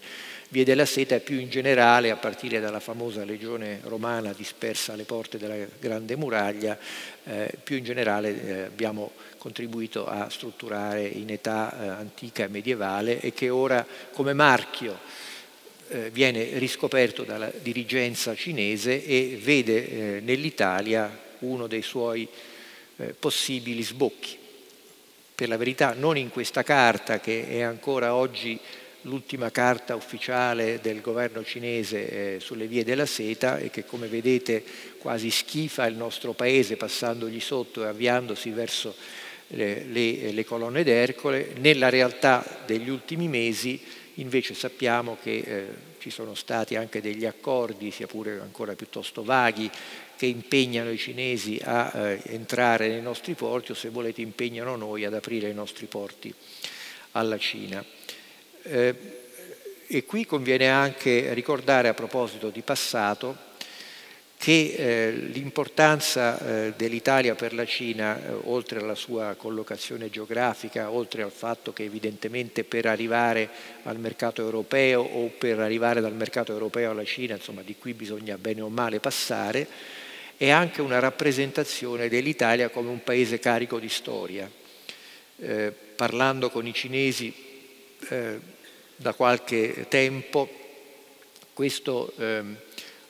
vie della seta e più in generale a partire dalla famosa legione romana dispersa alle porte della Grande Muraglia, eh, più in generale eh, abbiamo contribuito a strutturare in età eh, antica e medievale e che ora come marchio eh, viene riscoperto dalla dirigenza cinese e vede eh, nell'Italia uno dei suoi eh, possibili sbocchi. Per la verità non in questa carta che è ancora oggi l'ultima carta ufficiale del governo cinese sulle vie della seta e che come vedete quasi schifa il nostro paese passandogli sotto e avviandosi verso le, le, le colonne d'Ercole. Nella realtà degli ultimi mesi invece sappiamo che eh, ci sono stati anche degli accordi, sia pure ancora piuttosto vaghi, che impegnano i cinesi a eh, entrare nei nostri porti o se volete impegnano noi ad aprire i nostri porti alla Cina. Eh, e qui conviene anche ricordare a proposito di passato che eh, l'importanza eh, dell'Italia per la Cina, eh, oltre alla sua collocazione geografica, oltre al fatto che evidentemente per arrivare al mercato europeo o per arrivare dal mercato europeo alla Cina, insomma di qui bisogna bene o male passare, è anche una rappresentazione dell'Italia come un paese carico di storia. Eh, parlando con i cinesi eh, da qualche tempo, questo ehm,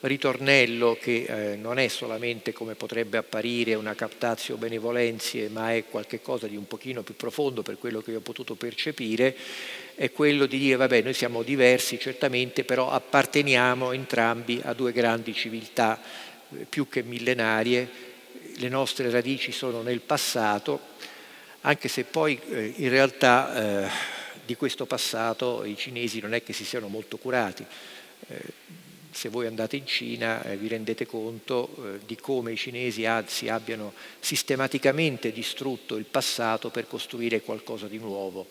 ritornello che eh, non è solamente come potrebbe apparire una captazio benevolenzie, ma è qualcosa di un pochino più profondo per quello che ho potuto percepire, è quello di dire vabbè noi siamo diversi certamente, però apparteniamo entrambi a due grandi civiltà eh, più che millenarie, le nostre radici sono nel passato, anche se poi eh, in realtà eh, di questo passato i cinesi non è che si siano molto curati. Eh, se voi andate in Cina eh, vi rendete conto eh, di come i cinesi anzi abbiano sistematicamente distrutto il passato per costruire qualcosa di nuovo.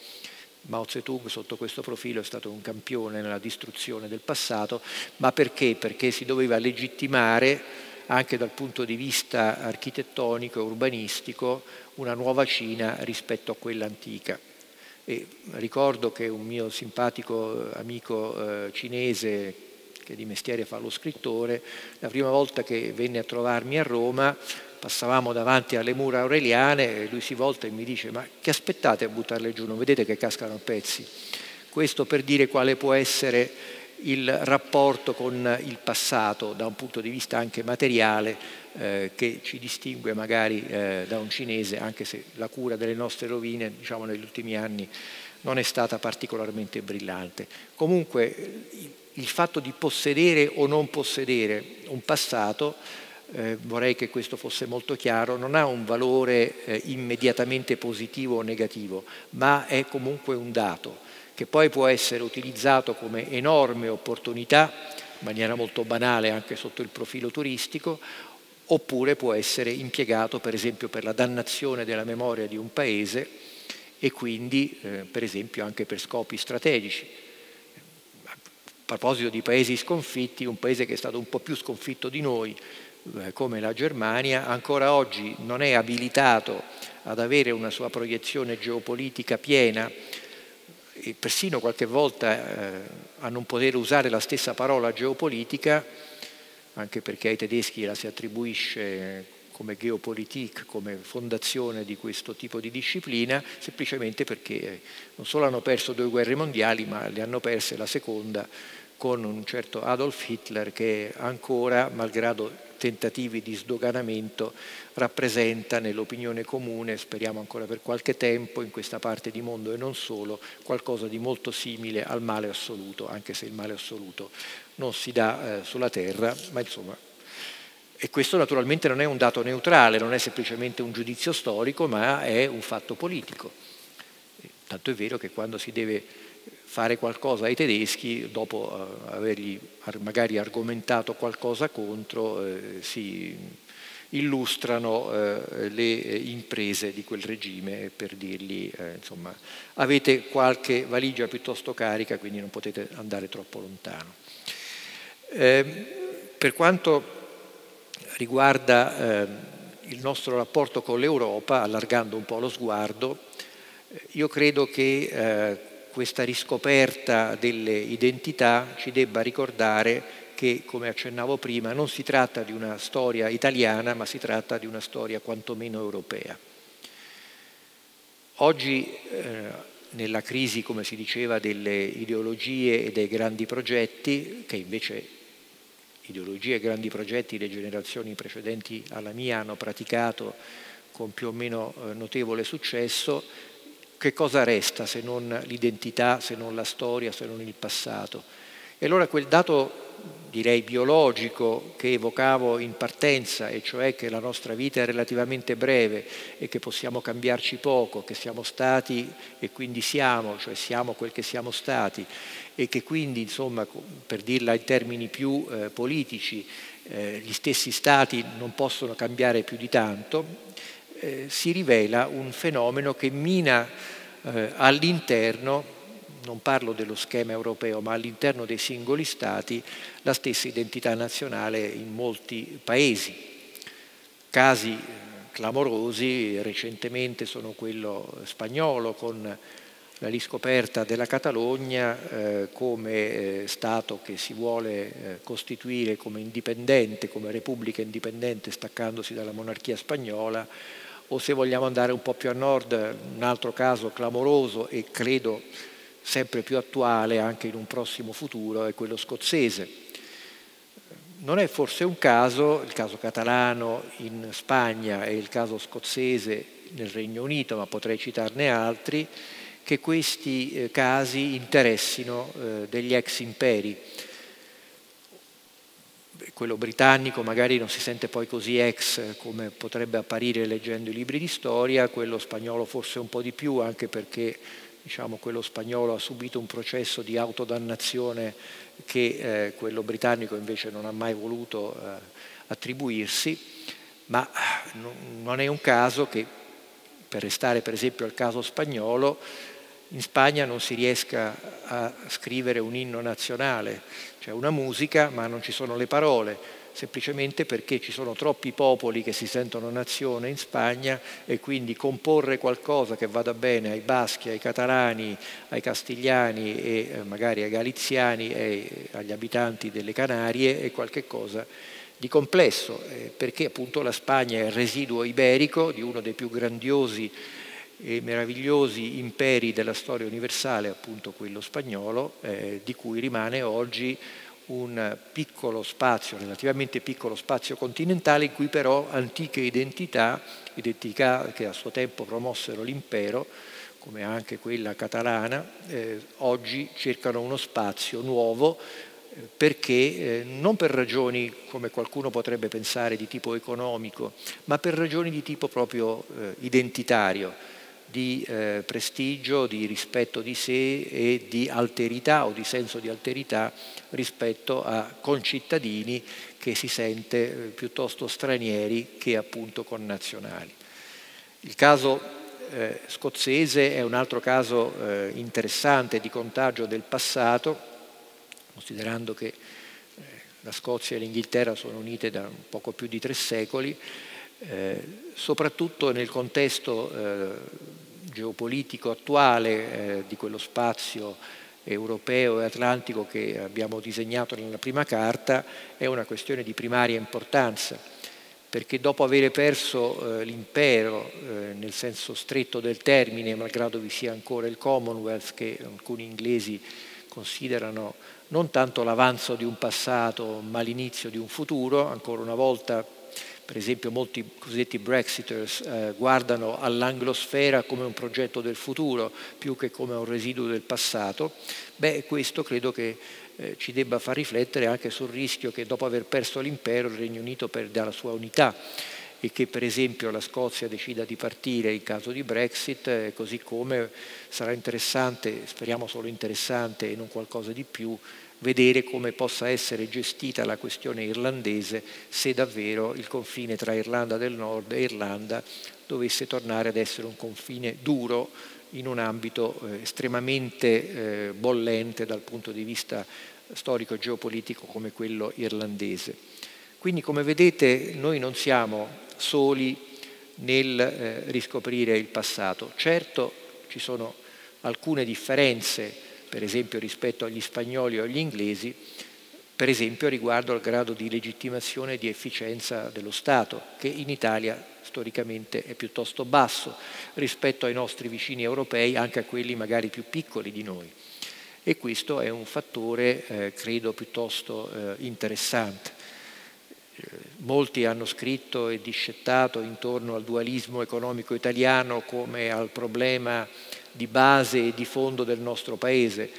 Mao Zedong sotto questo profilo è stato un campione nella distruzione del passato, ma perché? Perché si doveva legittimare anche dal punto di vista architettonico e urbanistico una nuova Cina rispetto a quella antica. E ricordo che un mio simpatico amico eh, cinese che di mestiere fa lo scrittore, la prima volta che venne a trovarmi a Roma passavamo davanti alle mura aureliane e lui si volta e mi dice ma che aspettate a buttarle giù, non vedete che cascano a pezzi? Questo per dire quale può essere il rapporto con il passato da un punto di vista anche materiale eh, che ci distingue magari eh, da un cinese, anche se la cura delle nostre rovine diciamo, negli ultimi anni non è stata particolarmente brillante. Comunque il fatto di possedere o non possedere un passato eh, vorrei che questo fosse molto chiaro, non ha un valore eh, immediatamente positivo o negativo, ma è comunque un dato che poi può essere utilizzato come enorme opportunità, in maniera molto banale anche sotto il profilo turistico, oppure può essere impiegato per esempio per la dannazione della memoria di un paese e quindi eh, per esempio anche per scopi strategici. A proposito di paesi sconfitti, un paese che è stato un po' più sconfitto di noi, eh, come la Germania, ancora oggi non è abilitato ad avere una sua proiezione geopolitica piena e persino qualche volta eh, a non poter usare la stessa parola geopolitica, anche perché ai tedeschi la si attribuisce come Geopolitik, come fondazione di questo tipo di disciplina, semplicemente perché non solo hanno perso due guerre mondiali, ma le hanno perse la seconda con un certo Adolf Hitler che ancora, malgrado tentativi di sdoganamento, rappresenta nell'opinione comune, speriamo ancora per qualche tempo, in questa parte di mondo e non solo, qualcosa di molto simile al male assoluto, anche se il male assoluto non si dà eh, sulla terra, ma insomma e questo naturalmente non è un dato neutrale, non è semplicemente un giudizio storico, ma è un fatto politico. Tanto è vero che quando si deve fare qualcosa ai tedeschi, dopo eh, avergli magari argomentato qualcosa contro, eh, si illustrano eh, le imprese di quel regime per dirgli eh, insomma avete qualche valigia piuttosto carica quindi non potete andare troppo lontano. Eh, per quanto riguarda eh, il nostro rapporto con l'Europa, allargando un po' lo sguardo, io credo che eh, questa riscoperta delle identità ci debba ricordare che, come accennavo prima, non si tratta di una storia italiana, ma si tratta di una storia quantomeno europea. Oggi, eh, nella crisi, come si diceva, delle ideologie e dei grandi progetti, che invece ideologie grandi progetti le generazioni precedenti alla mia hanno praticato con più o meno eh, notevole successo, che cosa resta se non l'identità, se non la storia, se non il passato? E allora quel dato, direi biologico, che evocavo in partenza, e cioè che la nostra vita è relativamente breve e che possiamo cambiarci poco, che siamo stati e quindi siamo, cioè siamo quel che siamo stati, e che quindi, insomma, per dirla in termini più eh, politici, eh, gli stessi stati non possono cambiare più di tanto, eh, si rivela un fenomeno che mina eh, all'interno, non parlo dello schema europeo, ma all'interno dei singoli stati, la stessa identità nazionale in molti paesi. Casi eh, clamorosi recentemente sono quello spagnolo con la riscoperta della Catalogna eh, come eh, Stato che si vuole eh, costituire come indipendente, come repubblica indipendente staccandosi dalla monarchia spagnola, o se vogliamo andare un po' più a nord, un altro caso clamoroso e credo sempre più attuale anche in un prossimo futuro è quello scozzese. Non è forse un caso, il caso catalano in Spagna e il caso scozzese nel Regno Unito, ma potrei citarne altri, che questi eh, casi interessino eh, degli ex imperi. Quello britannico magari non si sente poi così ex eh, come potrebbe apparire leggendo i libri di storia, quello spagnolo forse un po' di più, anche perché diciamo, quello spagnolo ha subito un processo di autodannazione che eh, quello britannico invece non ha mai voluto eh, attribuirsi, ma non è un caso che, per restare per esempio al caso spagnolo, in Spagna non si riesca a scrivere un inno nazionale, cioè una musica ma non ci sono le parole, semplicemente perché ci sono troppi popoli che si sentono nazione in Spagna e quindi comporre qualcosa che vada bene ai baschi, ai catalani, ai castigliani e eh, magari ai galiziani e agli abitanti delle Canarie è qualcosa di complesso, eh, perché appunto la Spagna è il residuo iberico di uno dei più grandiosi e meravigliosi imperi della storia universale, appunto quello spagnolo, eh, di cui rimane oggi un piccolo spazio, relativamente piccolo spazio continentale, in cui però antiche identità, identità che a suo tempo promossero l'impero, come anche quella catalana, eh, oggi cercano uno spazio nuovo eh, perché eh, non per ragioni, come qualcuno potrebbe pensare, di tipo economico, ma per ragioni di tipo proprio eh, identitario di eh, prestigio, di rispetto di sé e di alterità o di senso di alterità rispetto a concittadini che si sente eh, piuttosto stranieri che appunto connazionali. Il caso eh, scozzese è un altro caso eh, interessante di contagio del passato, considerando che eh, la Scozia e l'Inghilterra sono unite da poco più di tre secoli, eh, soprattutto nel contesto eh, geopolitico attuale eh, di quello spazio europeo e atlantico che abbiamo disegnato nella prima carta, è una questione di primaria importanza, perché dopo aver perso l'impero nel senso stretto del termine, malgrado vi sia ancora il Commonwealth che alcuni inglesi considerano non tanto l'avanzo di un passato ma l'inizio di un futuro, ancora una volta per esempio molti cosiddetti Brexiters eh, guardano all'anglosfera come un progetto del futuro più che come un residuo del passato, beh questo credo che eh, ci debba far riflettere anche sul rischio che dopo aver perso l'impero il Regno Unito perda la sua unità e che per esempio la Scozia decida di partire in caso di Brexit, eh, così come sarà interessante, speriamo solo interessante e non qualcosa di più, vedere come possa essere gestita la questione irlandese se davvero il confine tra Irlanda del Nord e Irlanda dovesse tornare ad essere un confine duro in un ambito eh, estremamente eh, bollente dal punto di vista storico e geopolitico come quello irlandese. Quindi come vedete noi non siamo soli nel eh, riscoprire il passato. Certo ci sono alcune differenze per esempio rispetto agli spagnoli o agli inglesi, per esempio riguardo al grado di legittimazione e di efficienza dello Stato, che in Italia storicamente è piuttosto basso rispetto ai nostri vicini europei, anche a quelli magari più piccoli di noi. E questo è un fattore, eh, credo, piuttosto eh, interessante. Eh, molti hanno scritto e discettato intorno al dualismo economico italiano come al problema di base e di fondo del nostro Paese,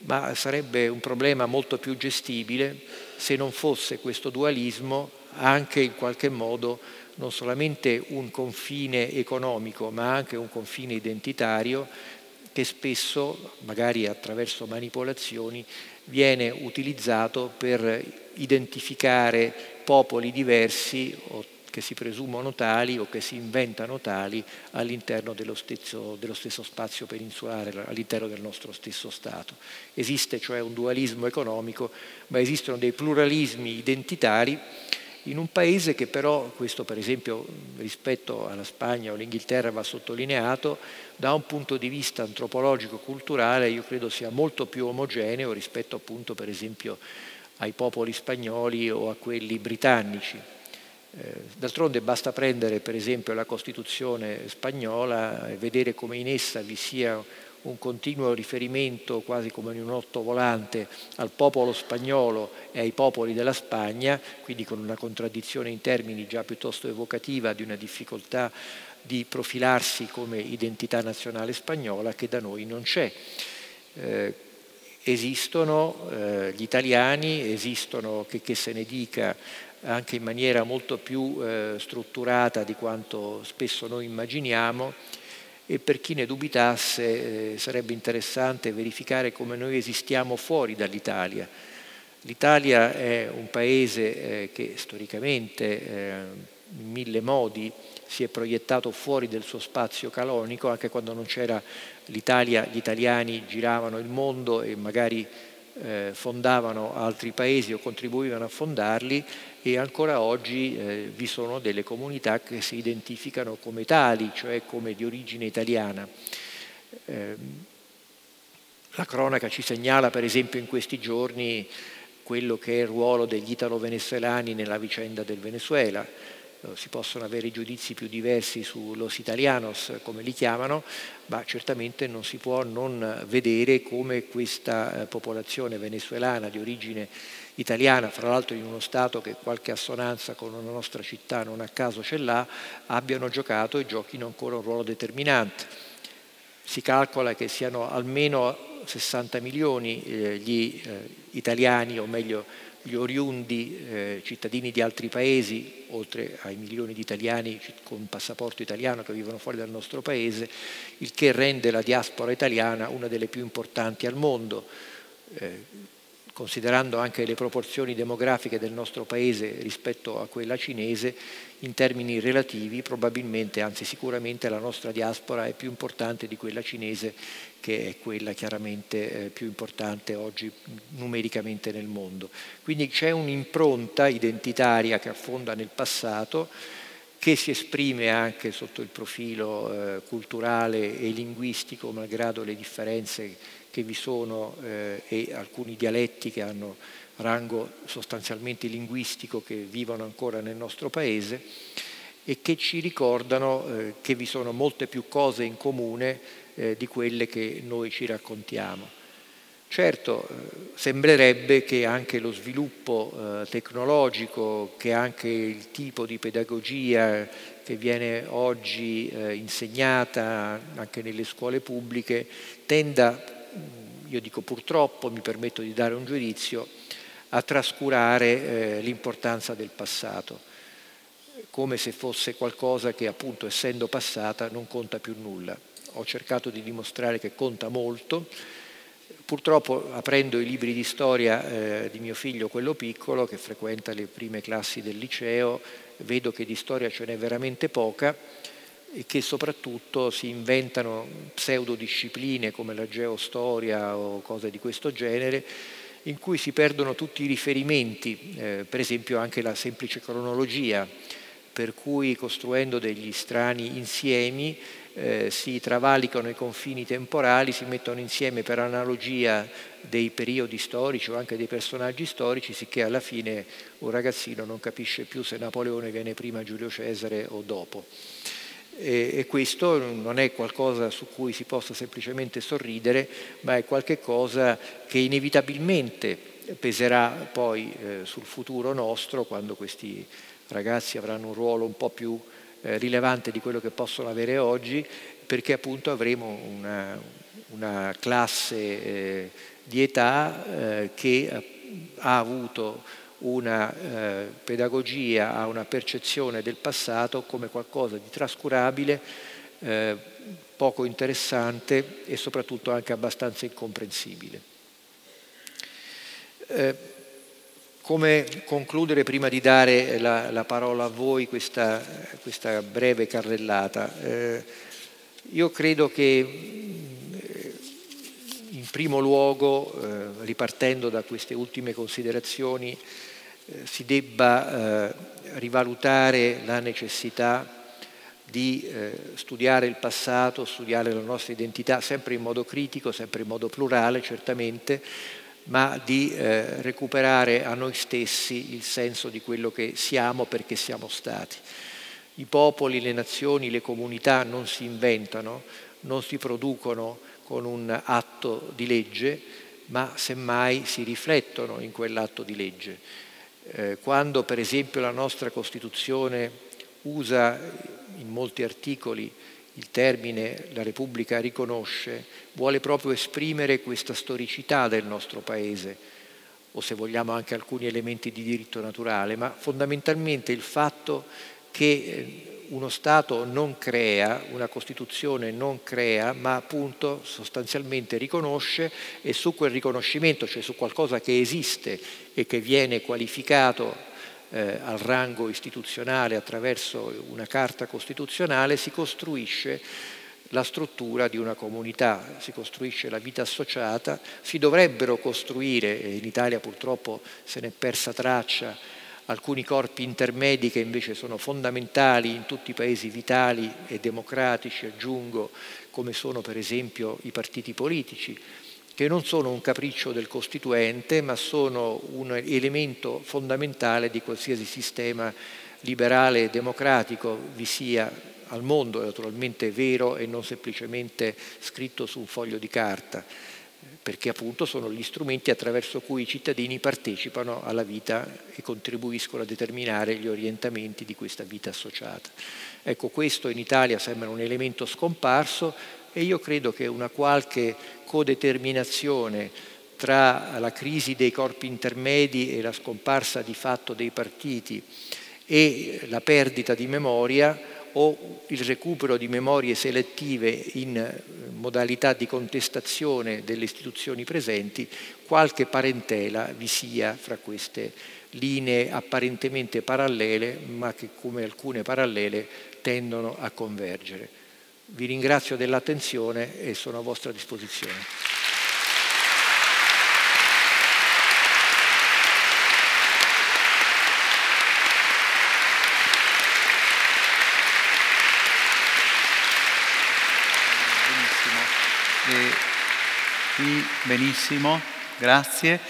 ma sarebbe un problema molto più gestibile se non fosse questo dualismo anche in qualche modo non solamente un confine economico, ma anche un confine identitario che spesso, magari attraverso manipolazioni, viene utilizzato per identificare popoli diversi o che si presumono tali o che si inventano tali all'interno dello stesso, dello stesso spazio peninsulare, all'interno del nostro stesso Stato. Esiste cioè un dualismo economico, ma esistono dei pluralismi identitari in un paese che però, questo per esempio rispetto alla Spagna o all'Inghilterra va sottolineato, da un punto di vista antropologico-culturale io credo sia molto più omogeneo rispetto appunto per esempio ai popoli spagnoli o a quelli britannici. Eh, d'altronde basta prendere per esempio la Costituzione spagnola e vedere come in essa vi sia un continuo riferimento, quasi come in un otto volante, al popolo spagnolo e ai popoli della Spagna, quindi con una contraddizione in termini già piuttosto evocativa di una difficoltà di profilarsi come identità nazionale spagnola che da noi non c'è. Eh, esistono eh, gli italiani, esistono, che, che se ne dica, anche in maniera molto più eh, strutturata di quanto spesso noi immaginiamo e per chi ne dubitasse eh, sarebbe interessante verificare come noi esistiamo fuori dall'Italia. L'Italia è un paese eh, che storicamente eh, in mille modi si è proiettato fuori del suo spazio calonico, anche quando non c'era l'Italia, gli italiani giravano il mondo e magari eh, fondavano altri paesi o contribuivano a fondarli e ancora oggi eh, vi sono delle comunità che si identificano come tali, cioè come di origine italiana. Eh, la cronaca ci segnala per esempio in questi giorni quello che è il ruolo degli italo-venezuelani nella vicenda del Venezuela. Si possono avere giudizi più diversi su los italianos, come li chiamano, ma certamente non si può non vedere come questa eh, popolazione venezuelana di origine italiana, fra l'altro in uno Stato che qualche assonanza con una nostra città non a caso ce l'ha, abbiano giocato e giochino ancora un ruolo determinante. Si calcola che siano almeno 60 milioni eh, gli eh, italiani, o meglio gli oriundi eh, cittadini di altri paesi, oltre ai milioni di italiani con passaporto italiano che vivono fuori dal nostro paese, il che rende la diaspora italiana una delle più importanti al mondo. Eh, considerando anche le proporzioni demografiche del nostro paese rispetto a quella cinese, in termini relativi probabilmente, anzi sicuramente la nostra diaspora è più importante di quella cinese che è quella chiaramente eh, più importante oggi numericamente nel mondo. Quindi c'è un'impronta identitaria che affonda nel passato che si esprime anche sotto il profilo eh, culturale e linguistico, malgrado le differenze che vi sono eh, e alcuni dialetti che hanno rango sostanzialmente linguistico che vivono ancora nel nostro paese e che ci ricordano che vi sono molte più cose in comune eh, di quelle che noi ci raccontiamo. Certo, eh, sembrerebbe che anche lo sviluppo eh, tecnologico, che anche il tipo di pedagogia che viene oggi eh, insegnata anche nelle scuole pubbliche, tenda io dico purtroppo, mi permetto di dare un giudizio, a trascurare eh, l'importanza del passato, come se fosse qualcosa che appunto essendo passata non conta più nulla. Ho cercato di dimostrare che conta molto, Purtroppo aprendo i libri di storia eh, di mio figlio, quello piccolo, che frequenta le prime classi del liceo, vedo che di storia ce n'è veramente poca e che soprattutto si inventano pseudodiscipline come la geostoria o cose di questo genere, in cui si perdono tutti i riferimenti, eh, per esempio anche la semplice cronologia, per cui costruendo degli strani insiemi eh, si travalicano i confini temporali, si mettono insieme per analogia dei periodi storici o anche dei personaggi storici, sicché alla fine un ragazzino non capisce più se Napoleone viene prima Giulio Cesare o dopo. E, e questo non è qualcosa su cui si possa semplicemente sorridere, ma è qualcosa che inevitabilmente peserà poi eh, sul futuro nostro quando questi ragazzi avranno un ruolo un po' più eh, rilevante di quello che possono avere oggi, perché appunto avremo una, una classe eh, di età eh, che ha avuto una eh, pedagogia, a una percezione del passato come qualcosa di trascurabile, eh, poco interessante e soprattutto anche abbastanza incomprensibile. Eh, come concludere prima di dare la, la parola a voi questa, questa breve carrellata? Eh, io credo che in primo luogo, eh, ripartendo da queste ultime considerazioni, eh, si debba eh, rivalutare la necessità di eh, studiare il passato, studiare la nostra identità, sempre in modo critico, sempre in modo plurale certamente, ma di eh, recuperare a noi stessi il senso di quello che siamo perché siamo stati. I popoli, le nazioni, le comunità non si inventano, non si producono con un atto di legge, ma semmai si riflettono in quell'atto di legge. Eh, quando per esempio la nostra Costituzione usa in molti articoli il termine la Repubblica riconosce, vuole proprio esprimere questa storicità del nostro Paese, o se vogliamo anche alcuni elementi di diritto naturale, ma fondamentalmente il fatto che eh, uno Stato non crea, una Costituzione non crea, ma appunto sostanzialmente riconosce e su quel riconoscimento, cioè su qualcosa che esiste e che viene qualificato eh, al rango istituzionale attraverso una carta costituzionale, si costruisce la struttura di una comunità, si costruisce la vita associata, si dovrebbero costruire, e in Italia purtroppo se n'è persa traccia, alcuni corpi intermedi che invece sono fondamentali in tutti i paesi vitali e democratici, aggiungo, come sono per esempio i partiti politici, che non sono un capriccio del Costituente, ma sono un elemento fondamentale di qualsiasi sistema liberale e democratico vi sia al mondo, naturalmente vero e non semplicemente scritto su un foglio di carta, perché appunto sono gli strumenti attraverso cui i cittadini partecipano alla vita e contribuiscono a determinare gli orientamenti di questa vita associata. Ecco, questo in Italia sembra un elemento scomparso e io credo che una qualche codeterminazione tra la crisi dei corpi intermedi e la scomparsa di fatto dei partiti e la perdita di memoria o il recupero di memorie selettive in eh, modalità di contestazione delle istituzioni presenti, qualche parentela vi sia fra queste linee apparentemente parallele, ma che come alcune parallele tendono a convergere. Vi ringrazio dell'attenzione e sono a vostra disposizione. Benissimo, grazie.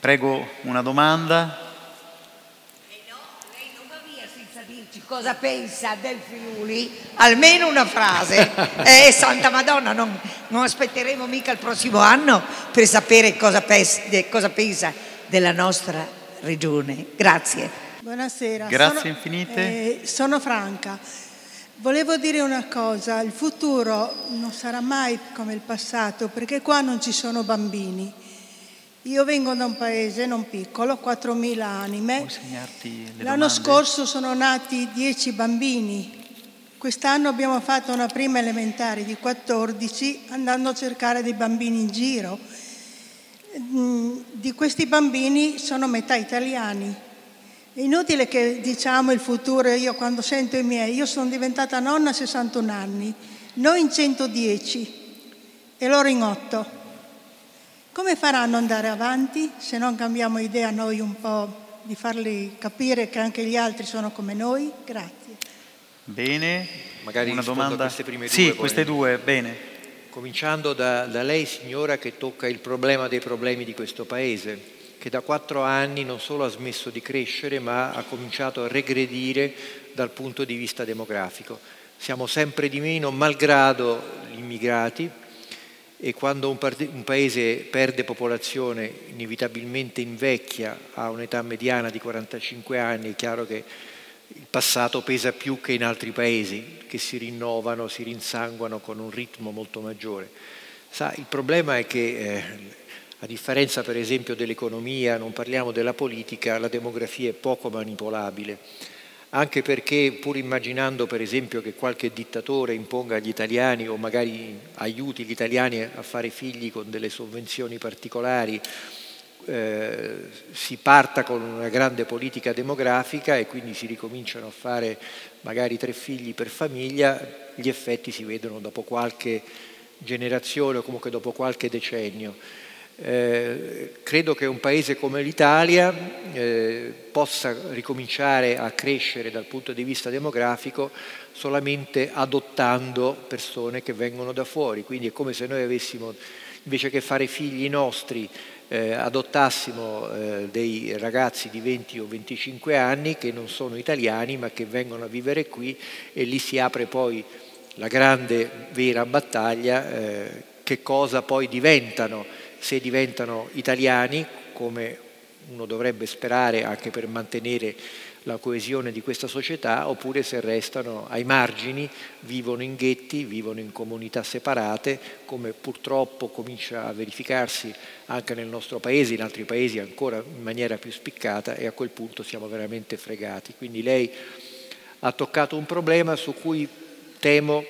Prego una domanda. Eh no, lei non va via senza dirci cosa pensa del Friuli, almeno una frase. eh, Santa Madonna, non, non, aspetteremo mica il prossimo anno per sapere cosa, pes- cosa pensa della nostra regione. Grazie. Buonasera. Grazie sono, infinite. Eh, sono Franca. Volevo dire una cosa, il futuro non sarà mai come il passato perché qua non ci sono bambini. Io vengo da un paese non piccolo, 4.000 anime. L'anno scorso sono nati 10 bambini. Quest'anno abbiamo fatto una prima elementare di 14 andando a cercare dei bambini in giro. Mm, di questi bambini sono metà italiani, è inutile che diciamo il futuro, io quando sento i miei, io sono diventata nonna a 61 anni, noi in 110 e loro in 8. Come faranno ad andare avanti se non cambiamo idea noi un po' di farli capire che anche gli altri sono come noi? Grazie. Bene, magari una domanda. queste prime due. Sì, queste due, bene. Cominciando da, da lei, signora, che tocca il problema dei problemi di questo Paese che da quattro anni non solo ha smesso di crescere, ma ha cominciato a regredire dal punto di vista demografico. Siamo sempre di meno, malgrado gli immigrati, e quando un, part- un paese perde popolazione, inevitabilmente invecchia a un'età mediana di 45 anni, è chiaro che il passato pesa più che in altri paesi, che si rinnovano, si rinsanguano con un ritmo molto maggiore. Sa, il problema è che eh, a differenza per esempio dell'economia, non parliamo della politica, la demografia è poco manipolabile, anche perché pur immaginando per esempio che qualche dittatore imponga agli italiani o magari aiuti gli italiani a fare figli con delle sovvenzioni particolari, eh, si parta con una grande politica demografica e quindi si ricominciano a fare magari tre figli per famiglia, gli effetti si vedono dopo qualche generazione o comunque dopo qualche decennio. Eh, credo che un paese come l'Italia eh, possa ricominciare a crescere dal punto di vista demografico solamente adottando persone che vengono da fuori, quindi è come se noi avessimo, invece che fare figli nostri, eh, adottassimo eh, dei ragazzi di 20 o 25 anni che non sono italiani ma che vengono a vivere qui e lì si apre poi la grande vera battaglia eh, che cosa poi diventano se diventano italiani, come uno dovrebbe sperare anche per mantenere la coesione di questa società, oppure se restano ai margini, vivono in ghetti, vivono in comunità separate, come purtroppo comincia a verificarsi anche nel nostro paese, in altri paesi ancora in maniera più spiccata e a quel punto siamo veramente fregati. Quindi lei ha toccato un problema su cui temo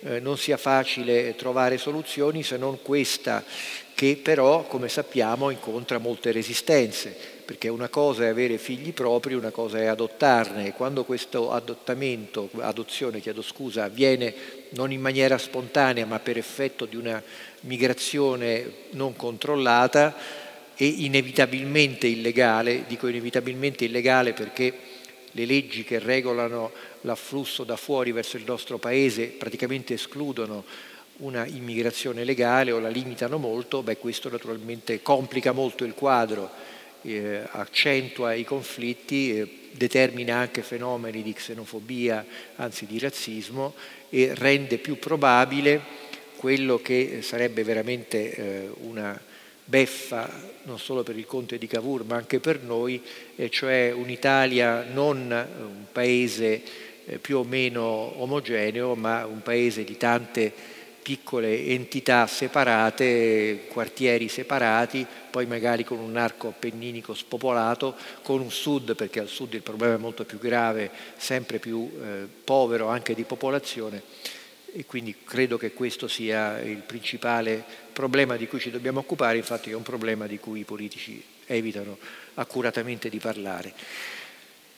eh, non sia facile trovare soluzioni se non questa che però, come sappiamo, incontra molte resistenze, perché una cosa è avere figli propri, una cosa è adottarne. E quando questo adottamento, adozione, chiedo scusa, avviene non in maniera spontanea ma per effetto di una migrazione non controllata e inevitabilmente illegale, dico inevitabilmente illegale perché le leggi che regolano l'afflusso da fuori verso il nostro paese praticamente escludono una immigrazione legale o la limitano molto, beh, questo naturalmente complica molto il quadro eh, accentua i conflitti, eh, determina anche fenomeni di xenofobia, anzi di razzismo, e rende più probabile quello che sarebbe veramente eh, una beffa non solo per il conte di Cavour ma anche per noi, cioè un'Italia non un paese eh, più o meno omogeneo, ma un paese di tante piccole entità separate, quartieri separati, poi magari con un arco appenninico spopolato, con un sud, perché al sud il problema è molto più grave, sempre più eh, povero anche di popolazione e quindi credo che questo sia il principale problema di cui ci dobbiamo occupare, infatti è un problema di cui i politici evitano accuratamente di parlare.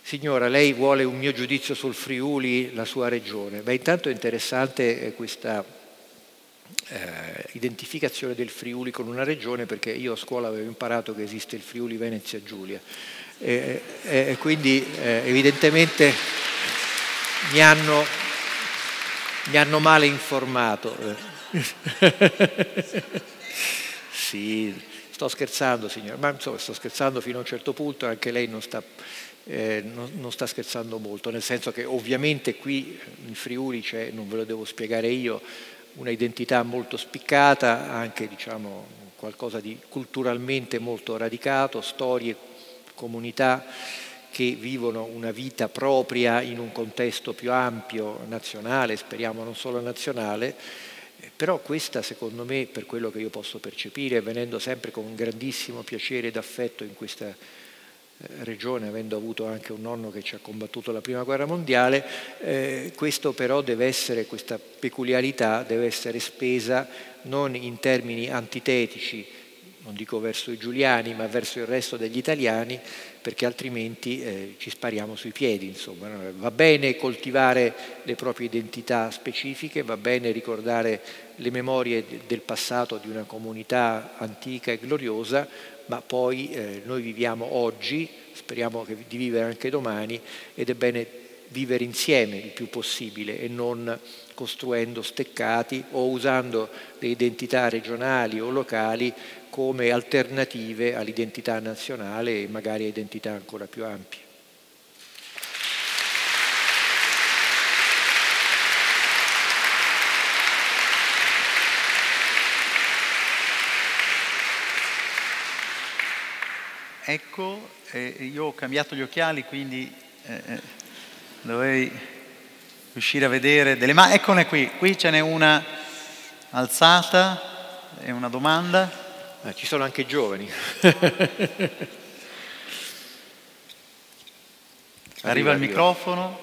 Signora, lei vuole un mio giudizio sul Friuli, la sua regione. Beh, intanto è interessante eh, questa eh, identificazione del Friuli con una regione perché io a scuola avevo imparato che esiste il Friuli Venezia Giulia e, e, e quindi eh, evidentemente mi hanno, mi hanno male informato. sì, sto scherzando signora, ma insomma sto scherzando fino a un certo punto, anche lei non sta, eh, non, non sta scherzando molto, nel senso che ovviamente qui in Friuli c'è, non ve lo devo spiegare io, una identità molto spiccata, anche diciamo, qualcosa di culturalmente molto radicato, storie, comunità che vivono una vita propria in un contesto più ampio, nazionale, speriamo non solo nazionale, però questa secondo me, per quello che io posso percepire, venendo sempre con un grandissimo piacere ed affetto in questa regione, avendo avuto anche un nonno che ci ha combattuto la prima guerra mondiale, eh, questo però deve essere, questa peculiarità deve essere spesa non in termini antitetici, non dico verso i giuliani, ma verso il resto degli italiani, perché altrimenti eh, ci spariamo sui piedi. Insomma. Va bene coltivare le proprie identità specifiche, va bene ricordare le memorie del passato di una comunità antica e gloriosa, ma poi eh, noi viviamo oggi, speriamo di vivere anche domani ed è bene vivere insieme il più possibile e non costruendo steccati o usando le identità regionali o locali come alternative all'identità nazionale e magari a identità ancora più ampie. Ecco, eh, io ho cambiato gli occhiali, quindi eh, eh, dovrei riuscire a vedere delle mani. Eccone qui, qui ce n'è una alzata, è una domanda. Eh, ci sono anche giovani. Arriva il microfono.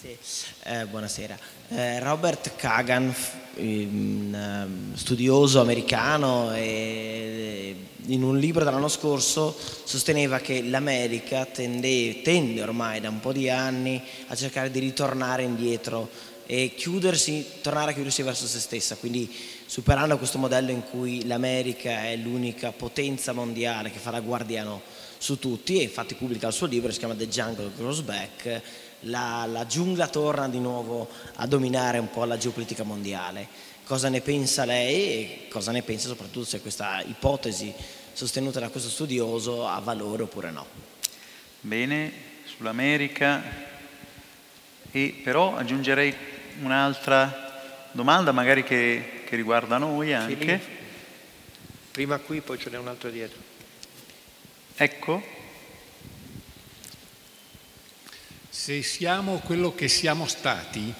Sì. Eh, buonasera. Eh, Robert Kagan, ehm, studioso americano, in un libro dell'anno scorso sosteneva che l'America tende, tende ormai da un po' di anni a cercare di ritornare indietro e chiudersi, tornare a chiudersi verso se stessa, quindi superando questo modello in cui l'America è l'unica potenza mondiale che fa da guardiano su tutti e infatti pubblica il suo libro, si chiama The Jungle Grows Back la, la giungla torna di nuovo a dominare un po' la geopolitica mondiale. Cosa ne pensa lei e cosa ne pensa soprattutto se questa ipotesi sostenuta da questo studioso ha valore oppure no? Bene, sull'America e però aggiungerei un'altra domanda magari che, che riguarda noi anche. Sì, Prima qui, poi ce n'è un'altra dietro. Ecco. Se siamo quello che siamo stati,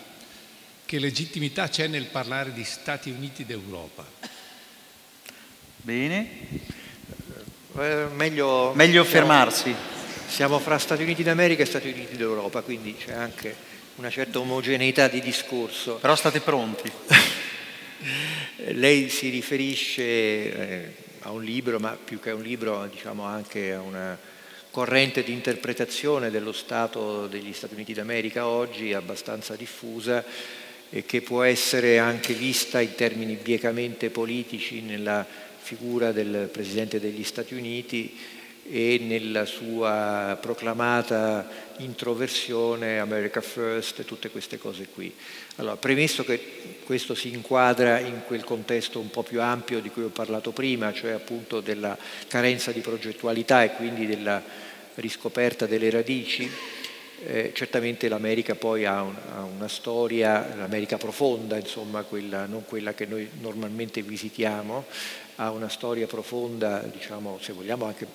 che legittimità c'è nel parlare di Stati Uniti d'Europa? Bene. Eh, meglio, meglio fermarsi. Siamo fra Stati Uniti d'America e Stati Uniti d'Europa, quindi c'è anche una certa omogeneità di discorso. Però state pronti. Lei si riferisce eh, a un libro, ma più che a un libro, diciamo anche a una corrente di interpretazione dello Stato degli Stati Uniti d'America oggi abbastanza diffusa e che può essere anche vista in termini biecamente politici nella figura del Presidente degli Stati Uniti e nella sua proclamata introversione America First e tutte queste cose qui. Allora, premesso che questo si inquadra in quel contesto un po' più ampio di cui ho parlato prima, cioè appunto della carenza di progettualità e quindi della riscoperta delle radici, eh, certamente l'America poi ha, un, ha, una storia, l'America profonda, insomma, quella, non quella che noi normalmente visitiamo, ha una storia profonda, diciamo, se vogliamo anche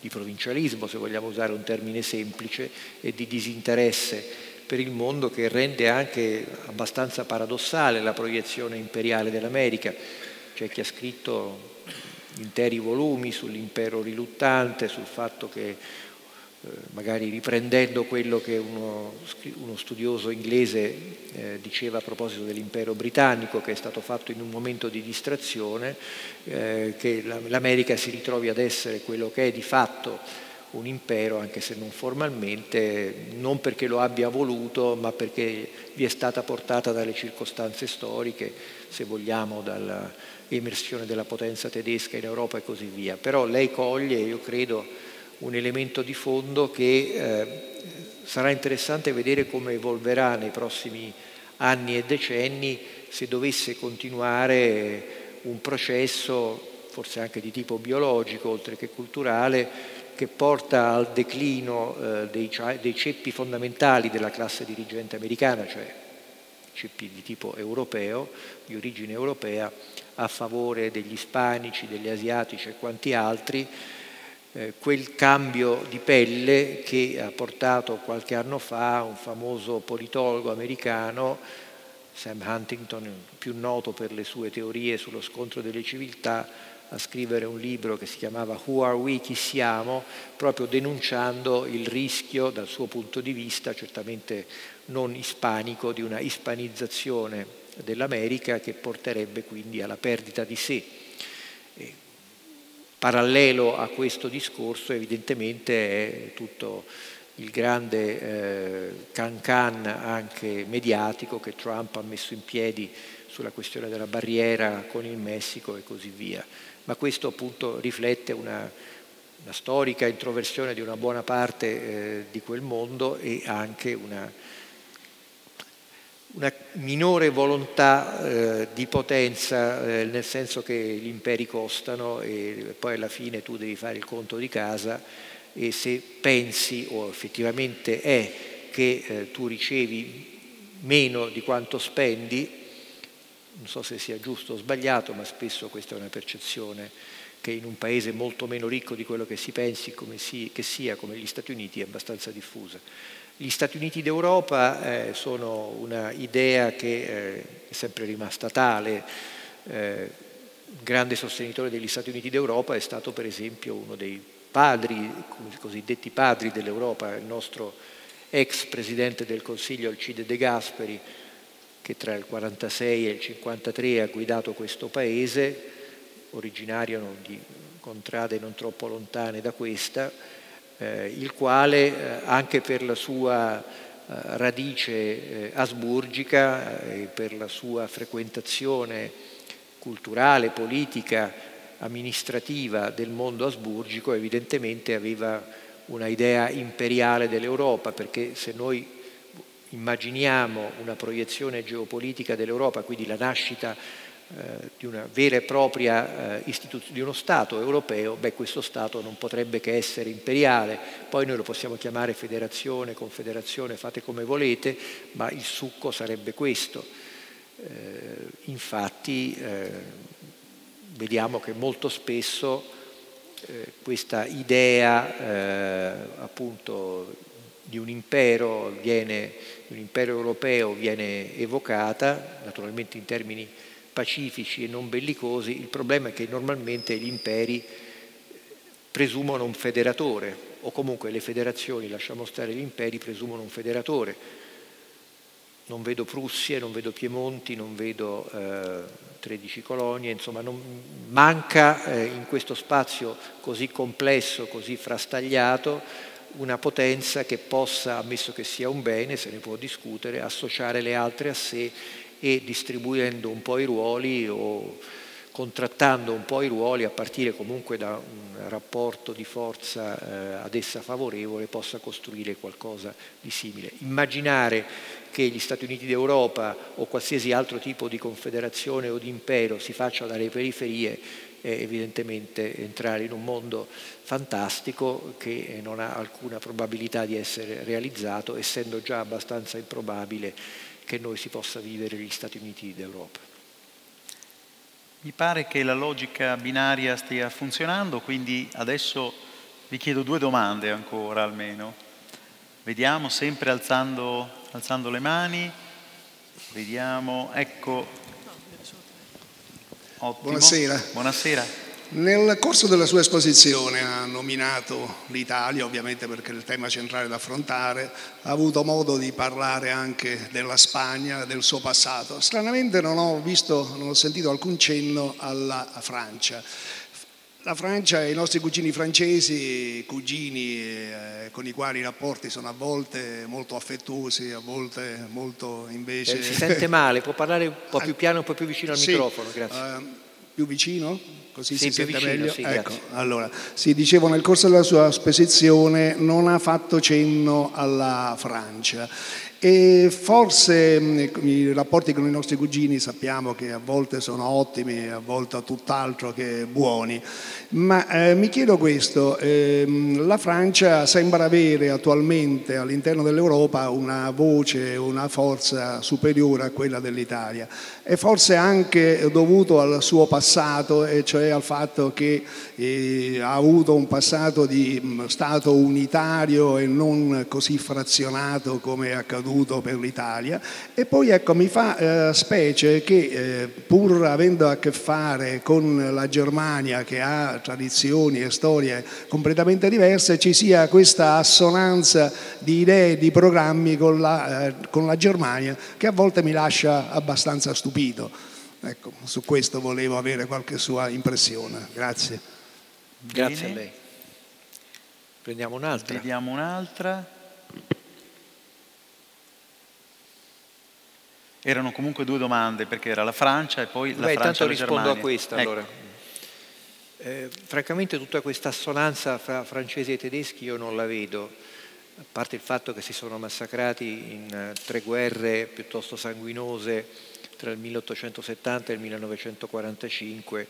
di provincialismo, se vogliamo usare un termine semplice, e di disinteresse per il mondo che rende anche abbastanza paradossale la proiezione imperiale dell'America. C'è chi ha scritto interi volumi sull'impero riluttante, sul fatto che magari riprendendo quello che uno, uno studioso inglese eh, diceva a proposito dell'impero britannico, che è stato fatto in un momento di distrazione, eh, che l'America si ritrovi ad essere quello che è di fatto un impero, anche se non formalmente, non perché lo abbia voluto, ma perché vi è stata portata dalle circostanze storiche, se vogliamo, dall'emersione della potenza tedesca in Europa e così via. Però lei coglie, io credo, un elemento di fondo che eh, sarà interessante vedere come evolverà nei prossimi anni e decenni se dovesse continuare un processo, forse anche di tipo biologico oltre che culturale, che porta al declino eh, dei, dei ceppi fondamentali della classe dirigente americana, cioè ceppi di tipo europeo, di origine europea, a favore degli ispanici, degli asiatici e quanti altri, eh, quel cambio di pelle che ha portato qualche anno fa un famoso politologo americano, Sam Huntington, più noto per le sue teorie sullo scontro delle civiltà, a scrivere un libro che si chiamava Who Are We? Chi siamo? proprio denunciando il rischio dal suo punto di vista, certamente non ispanico, di una ispanizzazione dell'America che porterebbe quindi alla perdita di sé. Parallelo a questo discorso evidentemente è tutto il grande eh, can-can anche mediatico che Trump ha messo in piedi sulla questione della barriera con il Messico e così via. Ma questo appunto riflette una, una storica introversione di una buona parte eh, di quel mondo e anche una una minore volontà eh, di potenza, eh, nel senso che gli imperi costano e poi alla fine tu devi fare il conto di casa e se pensi o effettivamente è che eh, tu ricevi meno di quanto spendi, non so se sia giusto o sbagliato, ma spesso questa è una percezione che in un paese molto meno ricco di quello che si pensi come si, che sia, come gli Stati Uniti, è abbastanza diffusa. Gli Stati Uniti d'Europa eh, sono una idea che eh, è sempre rimasta tale. Eh, un grande sostenitore degli Stati Uniti d'Europa è stato per esempio uno dei padri, i cosiddetti padri dell'Europa, il nostro ex presidente del Consiglio Alcide De Gasperi, che tra il 1946 e il 1953 ha guidato questo paese, originario di contrade non troppo lontane da questa, eh, il quale eh, anche per la sua eh, radice eh, asburgica e per la sua frequentazione culturale, politica, amministrativa del mondo asburgico evidentemente aveva una idea imperiale dell'Europa, perché se noi immaginiamo una proiezione geopolitica dell'Europa, quindi la nascita eh, di una vera e propria eh, istituzione, di uno Stato europeo, beh questo Stato non potrebbe che essere imperiale, poi noi lo possiamo chiamare federazione, confederazione, fate come volete, ma il succo sarebbe questo. Eh, infatti eh, vediamo che molto spesso eh, questa idea eh, appunto di un impero, viene, di un impero europeo viene evocata, naturalmente in termini pacifici e non bellicosi, il problema è che normalmente gli imperi presumono un federatore, o comunque le federazioni, lasciamo stare gli imperi, presumono un federatore. Non vedo Prussie, non vedo Piemonti, non vedo eh, 13 colonie, insomma non, manca eh, in questo spazio così complesso, così frastagliato, una potenza che possa, ammesso che sia un bene, se ne può discutere, associare le altre a sé e distribuendo un po' i ruoli o contrattando un po' i ruoli a partire comunque da un rapporto di forza eh, ad essa favorevole possa costruire qualcosa di simile. Immaginare che gli Stati Uniti d'Europa o qualsiasi altro tipo di confederazione o di impero si faccia dalle periferie è evidentemente entrare in un mondo fantastico che non ha alcuna probabilità di essere realizzato, essendo già abbastanza improbabile che noi si possa vivere negli Stati Uniti d'Europa. Mi pare che la logica binaria stia funzionando, quindi adesso vi chiedo due domande ancora almeno. Vediamo sempre alzando, alzando le mani. Vediamo, ecco. Ottimo. Buonasera. Buonasera. Nel corso della sua esposizione ha nominato l'Italia, ovviamente perché è il tema centrale da affrontare, ha avuto modo di parlare anche della Spagna, del suo passato. Stranamente non ho visto, non ho sentito alcun cenno alla Francia. La Francia e i nostri cugini francesi, cugini eh, con i quali i rapporti sono a volte molto affettuosi, a volte molto invece... Eh, si sente male, può parlare un po' più piano, un po' più vicino al sì, microfono, grazie. Uh, più vicino? così sì, si sente vicino, meglio. Sì, ecco, allora, sì, dicevo nel corso della sua esposizione non ha fatto cenno alla Francia e forse i rapporti con i nostri cugini sappiamo che a volte sono ottimi, a volte tutt'altro che buoni, ma eh, mi chiedo questo, eh, la Francia sembra avere attualmente all'interno dell'Europa una voce, una forza superiore a quella dell'Italia. E forse anche dovuto al suo passato, e cioè al fatto che eh, ha avuto un passato di Stato unitario e non così frazionato come è accaduto accaduto per l'Italia e poi ecco mi fa eh, specie che eh, pur avendo a che fare con la Germania che ha tradizioni e storie completamente diverse ci sia questa assonanza di idee e di programmi con la, eh, con la Germania che a volte mi lascia abbastanza stupito. Ecco, su questo volevo avere qualche sua impressione. Grazie. Grazie a lei. Prendiamo un'altra. Vediamo un'altra. Erano comunque due domande perché era la Francia e poi la Beh, Francia e la rispondo Germania. a questa ecco. allora. Eh, francamente tutta questa assonanza fra francesi e tedeschi io non la vedo, a parte il fatto che si sono massacrati in uh, tre guerre piuttosto sanguinose tra il 1870 e il 1945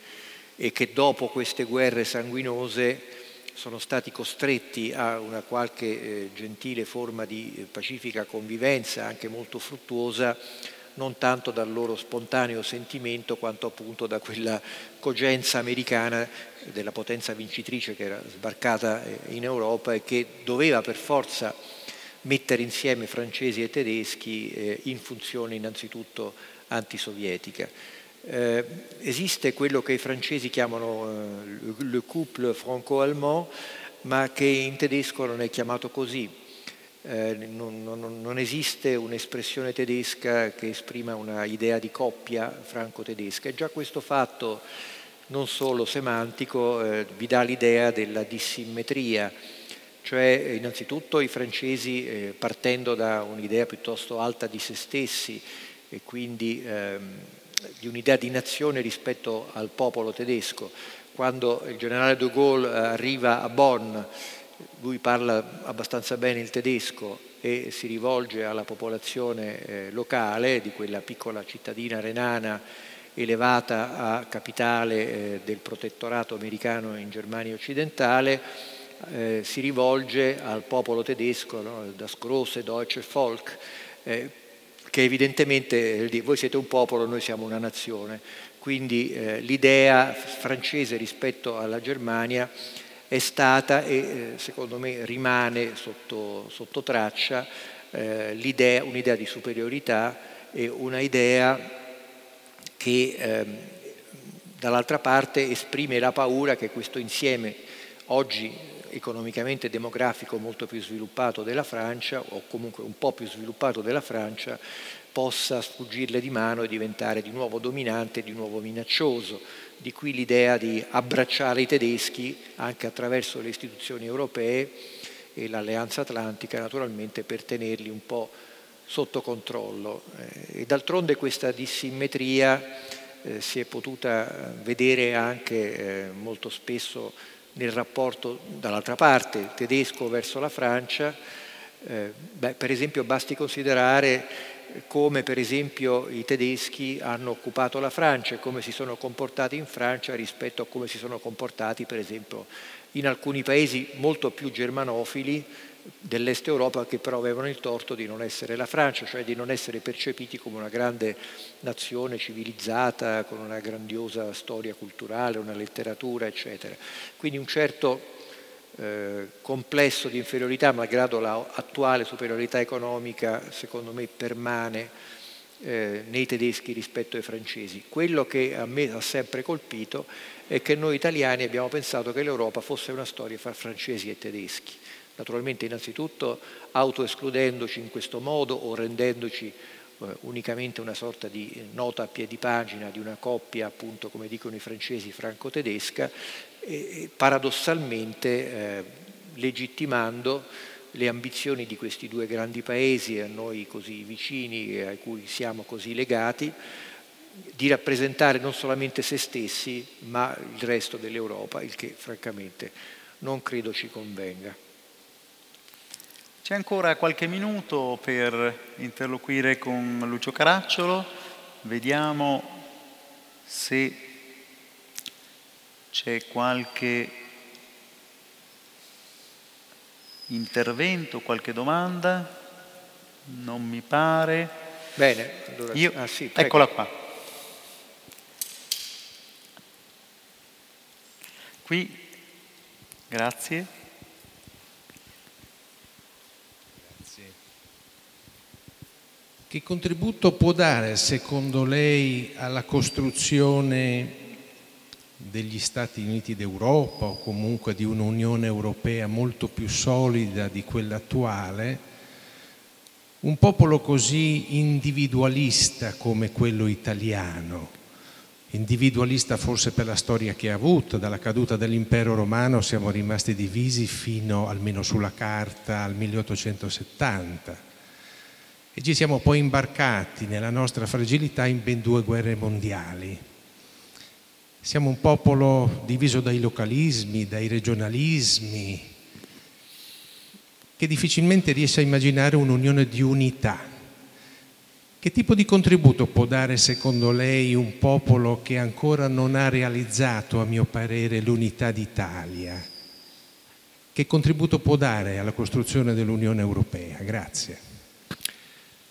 e che dopo queste guerre sanguinose sono stati costretti a una qualche eh, gentile forma di eh, pacifica convivenza, anche molto fruttuosa, non tanto dal loro spontaneo sentimento quanto appunto da quella cogenza americana della potenza vincitrice che era sbarcata eh, in Europa e che doveva per forza mettere insieme francesi e tedeschi eh, in funzione innanzitutto antisovietica. Eh, esiste quello che i francesi chiamano eh, le couple franco-allemand, ma che in tedesco non è chiamato così, eh, non, non, non, esiste un'espressione tedesca che esprima una idea di coppia franco-tedesca. E già questo fatto non solo semantico eh, vi dà l'idea della dissimmetria, cioè innanzitutto i francesi eh, partendo da un'idea piuttosto alta di se stessi e quindi ehm, di un'idea di nazione rispetto al popolo tedesco, quando il generale de Gaulle arriva a Bonn lui parla abbastanza bene il tedesco e si rivolge alla popolazione eh, locale di quella piccola cittadina renana elevata a capitale eh, del protettorato americano in Germania occidentale, eh, si rivolge al popolo tedesco, no? das große deutsche Volk, che evidentemente voi siete un popolo, noi siamo una nazione. Quindi l'idea francese rispetto alla Germania è stata e eh, secondo me rimane sotto, sotto traccia eh, l'idea, un'idea di superiorità e una idea che eh, dall'altra parte esprime la paura che questo insieme oggi economicamente e demografico molto più sviluppato della Francia o comunque un po' più sviluppato della Francia possa sfuggirle di mano e diventare di nuovo dominante, di nuovo minaccioso di qui l'idea di abbracciare i tedeschi anche attraverso le istituzioni europee e l'Alleanza Atlantica naturalmente per tenerli un po' sotto controllo. Eh, e d'altronde questa dissimmetria eh, si è potuta vedere anche eh, molto spesso nel rapporto dall'altra parte, tedesco verso la Francia. Eh, beh, per esempio basti considerare come per esempio i tedeschi hanno occupato la Francia e come si sono comportati in Francia rispetto a come si sono comportati per esempio in alcuni paesi molto più germanofili dell'est Europa che però avevano il torto di non essere la Francia, cioè di non essere percepiti come una grande nazione civilizzata, con una grandiosa storia culturale, una letteratura, eccetera. Quindi un certo eh, complesso di inferiorità, malgrado l'attuale superiorità economica, secondo me permane eh, nei tedeschi rispetto ai francesi. Quello che a me ha sempre colpito è che noi italiani abbiamo pensato che l'Europa fosse una storia fra francesi e tedeschi naturalmente innanzitutto autoescludendoci in questo modo o rendendoci unicamente una sorta di nota a piedi pagina di una coppia, appunto come dicono i francesi, franco-tedesca, paradossalmente eh, legittimando le ambizioni di questi due grandi paesi a noi così vicini e a cui siamo così legati, di rappresentare non solamente se stessi ma il resto dell'Europa, il che francamente non credo ci convenga. C'è ancora qualche minuto per interloquire con Lucio Caracciolo, vediamo se c'è qualche intervento, qualche domanda. Non mi pare. Bene, allora, Io, ah, sì, eccola qua. Qui, grazie. Che contributo può dare, secondo lei, alla costruzione degli Stati Uniti d'Europa o comunque di un'Unione Europea molto più solida di quella attuale, un popolo così individualista come quello italiano, individualista forse per la storia che ha avuto, dalla caduta dell'impero romano siamo rimasti divisi fino almeno sulla carta al 1870 e ci siamo poi imbarcati nella nostra fragilità in ben due guerre mondiali. Siamo un popolo diviso dai localismi, dai regionalismi, che difficilmente riesce a immaginare un'unione di unità. Che tipo di contributo può dare secondo lei un popolo che ancora non ha realizzato, a mio parere, l'unità d'Italia? Che contributo può dare alla costruzione dell'Unione Europea? Grazie.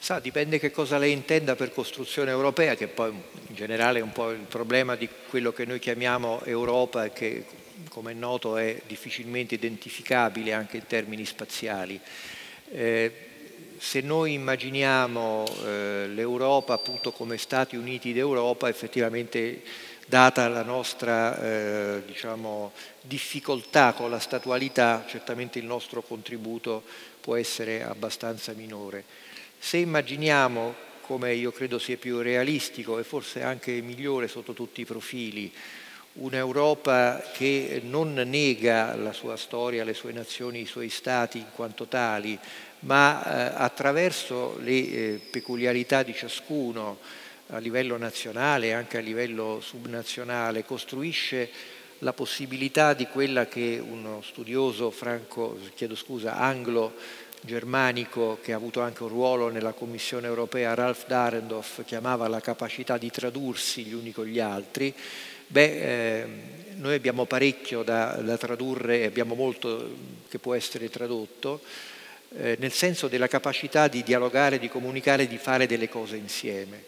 Sa, dipende che cosa lei intenda per costruzione europea, che poi in generale è un po' il problema di quello che noi chiamiamo Europa e che, come è noto, è difficilmente identificabile anche in termini spaziali. Eh, se noi immaginiamo eh, l'Europa appunto come Stati Uniti d'Europa, effettivamente data la nostra eh, diciamo, difficoltà con la statualità, certamente il nostro contributo può essere abbastanza minore. Se immaginiamo, come io credo sia più realistico e forse anche migliore sotto tutti i profili, un'Europa che non nega la sua storia, le sue nazioni, i suoi stati in quanto tali, ma eh, attraverso le eh, peculiarità di ciascuno a livello nazionale e anche a livello subnazionale costruisce la possibilità di quella che uno studioso franco, chiedo scusa, anglo germanico che ha avuto anche un ruolo nella Commissione europea, Ralph Darendorf, chiamava la capacità di tradursi gli uni con gli altri, beh, eh, noi abbiamo parecchio da, da tradurre, abbiamo molto che può essere tradotto, eh, nel senso della capacità di dialogare, di comunicare, di fare delle cose insieme.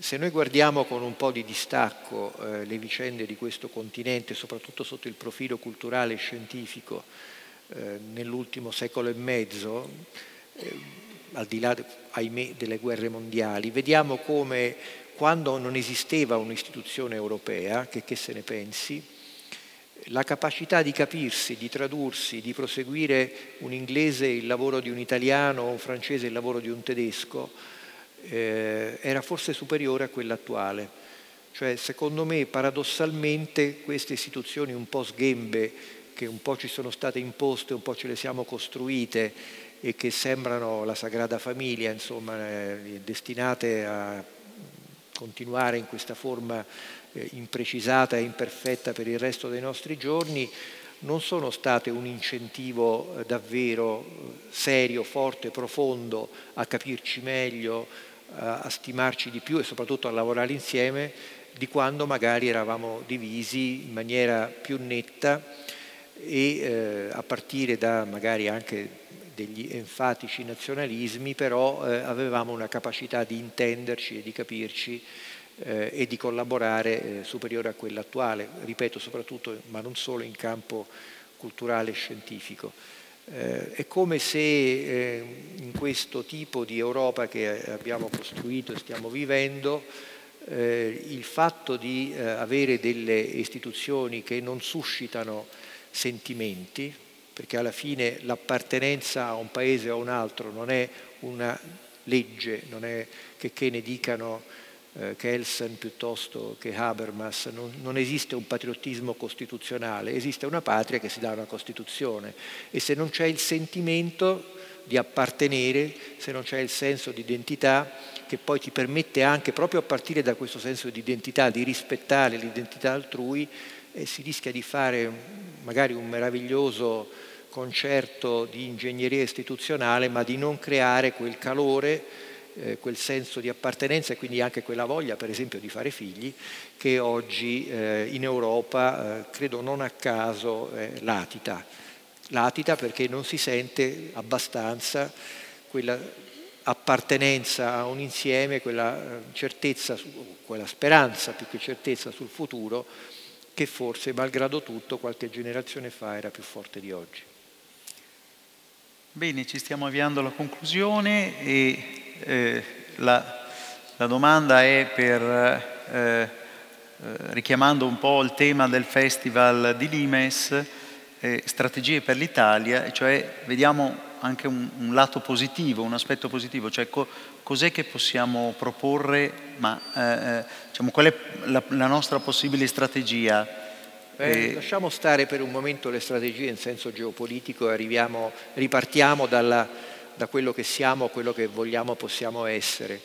Se noi guardiamo con un po' di distacco eh, le vicende di questo continente, soprattutto sotto il profilo culturale e scientifico, eh, nell'ultimo secolo e mezzo, eh, al di là, ahimè, delle guerre mondiali, vediamo come quando non esisteva un'istituzione europea, che, che se ne pensi, la capacità di capirsi, di tradursi, di proseguire un inglese il lavoro di un italiano un francese il lavoro di un tedesco, eh, era forse superiore a quella attuale. Cioè, secondo me, paradossalmente, queste istituzioni un po' sghembe che un po' ci sono state imposte, un po' ce le siamo costruite e che sembrano la Sagrada Famiglia, insomma, eh, destinate a continuare in questa forma eh, imprecisata e imperfetta per il resto dei nostri giorni, non sono state un incentivo eh, davvero serio, forte, profondo a capirci meglio, a stimarci di più e soprattutto a lavorare insieme di quando magari eravamo divisi in maniera più netta e eh, a partire da magari anche degli enfatici nazionalismi, però eh, avevamo una capacità di intenderci e di capirci eh, e di collaborare eh, superiore a quella attuale, ripeto soprattutto, ma non solo in campo culturale e scientifico. Eh, è come se eh, in questo tipo di Europa che abbiamo costruito e stiamo vivendo, il fatto di avere delle istituzioni che non suscitano sentimenti, perché alla fine l'appartenenza a un paese o a un altro non è una legge, non è che, che ne dicano eh, Kelsen piuttosto che Habermas, non, non, esiste un patriottismo costituzionale, esiste una patria che si dà una Costituzione. E se non c'è il sentimento di appartenere, se non c'è il senso di identità, che poi ti permette anche proprio a partire da questo senso di identità, di rispettare l'identità altrui, eh, si rischia di fare magari un meraviglioso concerto di ingegneria istituzionale, ma di non creare quel calore eh, quel senso di appartenenza e quindi anche quella voglia, per esempio, di fare figli, che oggi eh, in Europa, eh, credo non a caso, latita. Latita perché non si sente abbastanza quella appartenenza a un insieme, quella eh, certezza, quella speranza più che certezza sul futuro che forse, malgrado tutto, qualche generazione fa era più forte di oggi. Bene, ci stiamo avviando alla conclusione e eh, la, la, domanda è per, eh, eh, richiamando un po' il tema del festival di Limes, eh, strategie per l'Italia, cioè vediamo anche un, un, lato positivo, un aspetto positivo, cioè co, cos'è che possiamo proporre, ma eh, diciamo, qual è la, la nostra possibile strategia? Eh, lasciamo stare per un momento le strategie in senso geopolitico e arriviamo, ripartiamo dalla, da quello che siamo a quello che vogliamo possiamo essere,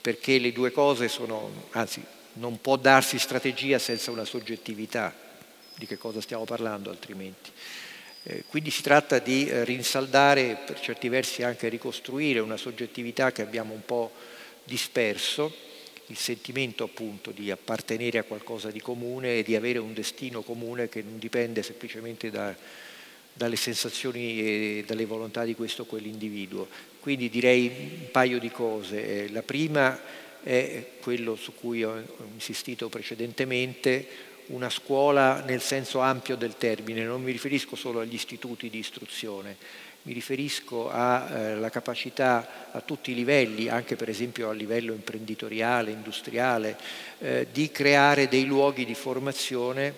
perché le due cose sono, anzi non può darsi strategia senza una soggettività, di che cosa stiamo parlando altrimenti. Eh, quindi si tratta di eh, rinsaldare, per certi versi anche ricostruire una soggettività che abbiamo un po' disperso, il sentimento appunto di appartenere a qualcosa di comune e di avere un destino comune che non dipende semplicemente da, dalle sensazioni e dalle volontà di questo o quell'individuo. Quindi direi un paio di cose. Eh, la prima è quello su cui ho insistito precedentemente, una scuola nel senso ampio del termine, non mi riferisco solo agli istituti di istruzione, mi riferisco alla eh, capacità a tutti i livelli, anche per esempio a livello imprenditoriale, industriale, eh, di creare dei luoghi di formazione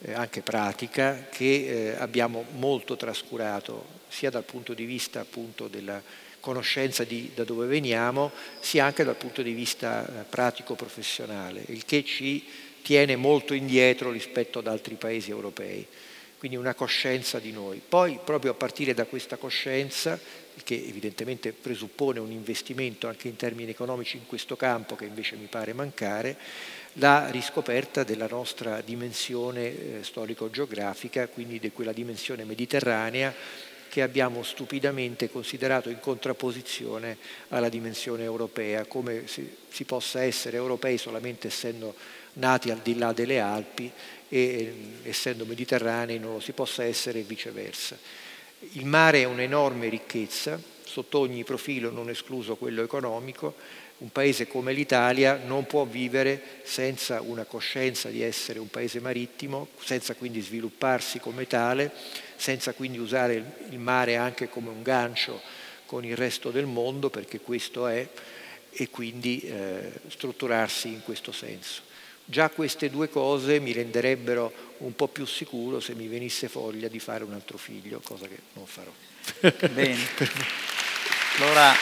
eh, anche pratica che eh, abbiamo molto trascurato sia dal punto di vista appunto della conoscenza di da dove veniamo, sia anche dal punto di vista eh, pratico-professionale, il che ci tiene molto indietro rispetto ad altri paesi europei. Quindi una coscienza di noi. Poi proprio a partire da questa coscienza, che evidentemente presuppone un investimento anche in termini economici in questo campo, che invece mi pare mancare, la riscoperta della nostra dimensione eh, storico-geografica, quindi di quella dimensione mediterranea che abbiamo stupidamente considerato in contrapposizione alla dimensione europea, come se si possa essere europei solamente essendo nati al di là delle Alpi e eh, essendo mediterranei non lo si possa essere e viceversa. Il mare è un'enorme ricchezza, sotto ogni profilo, non escluso quello economico, un paese come l'Italia non può vivere senza una coscienza di essere un paese marittimo, senza quindi svilupparsi come tale, senza quindi usare il mare anche come un gancio con il resto del mondo, perché questo è, e quindi eh, strutturarsi in questo senso. Già queste due cose mi renderebbero un po' più sicuro se mi venisse voglia di fare un altro figlio, cosa che non farò. Bene. Allora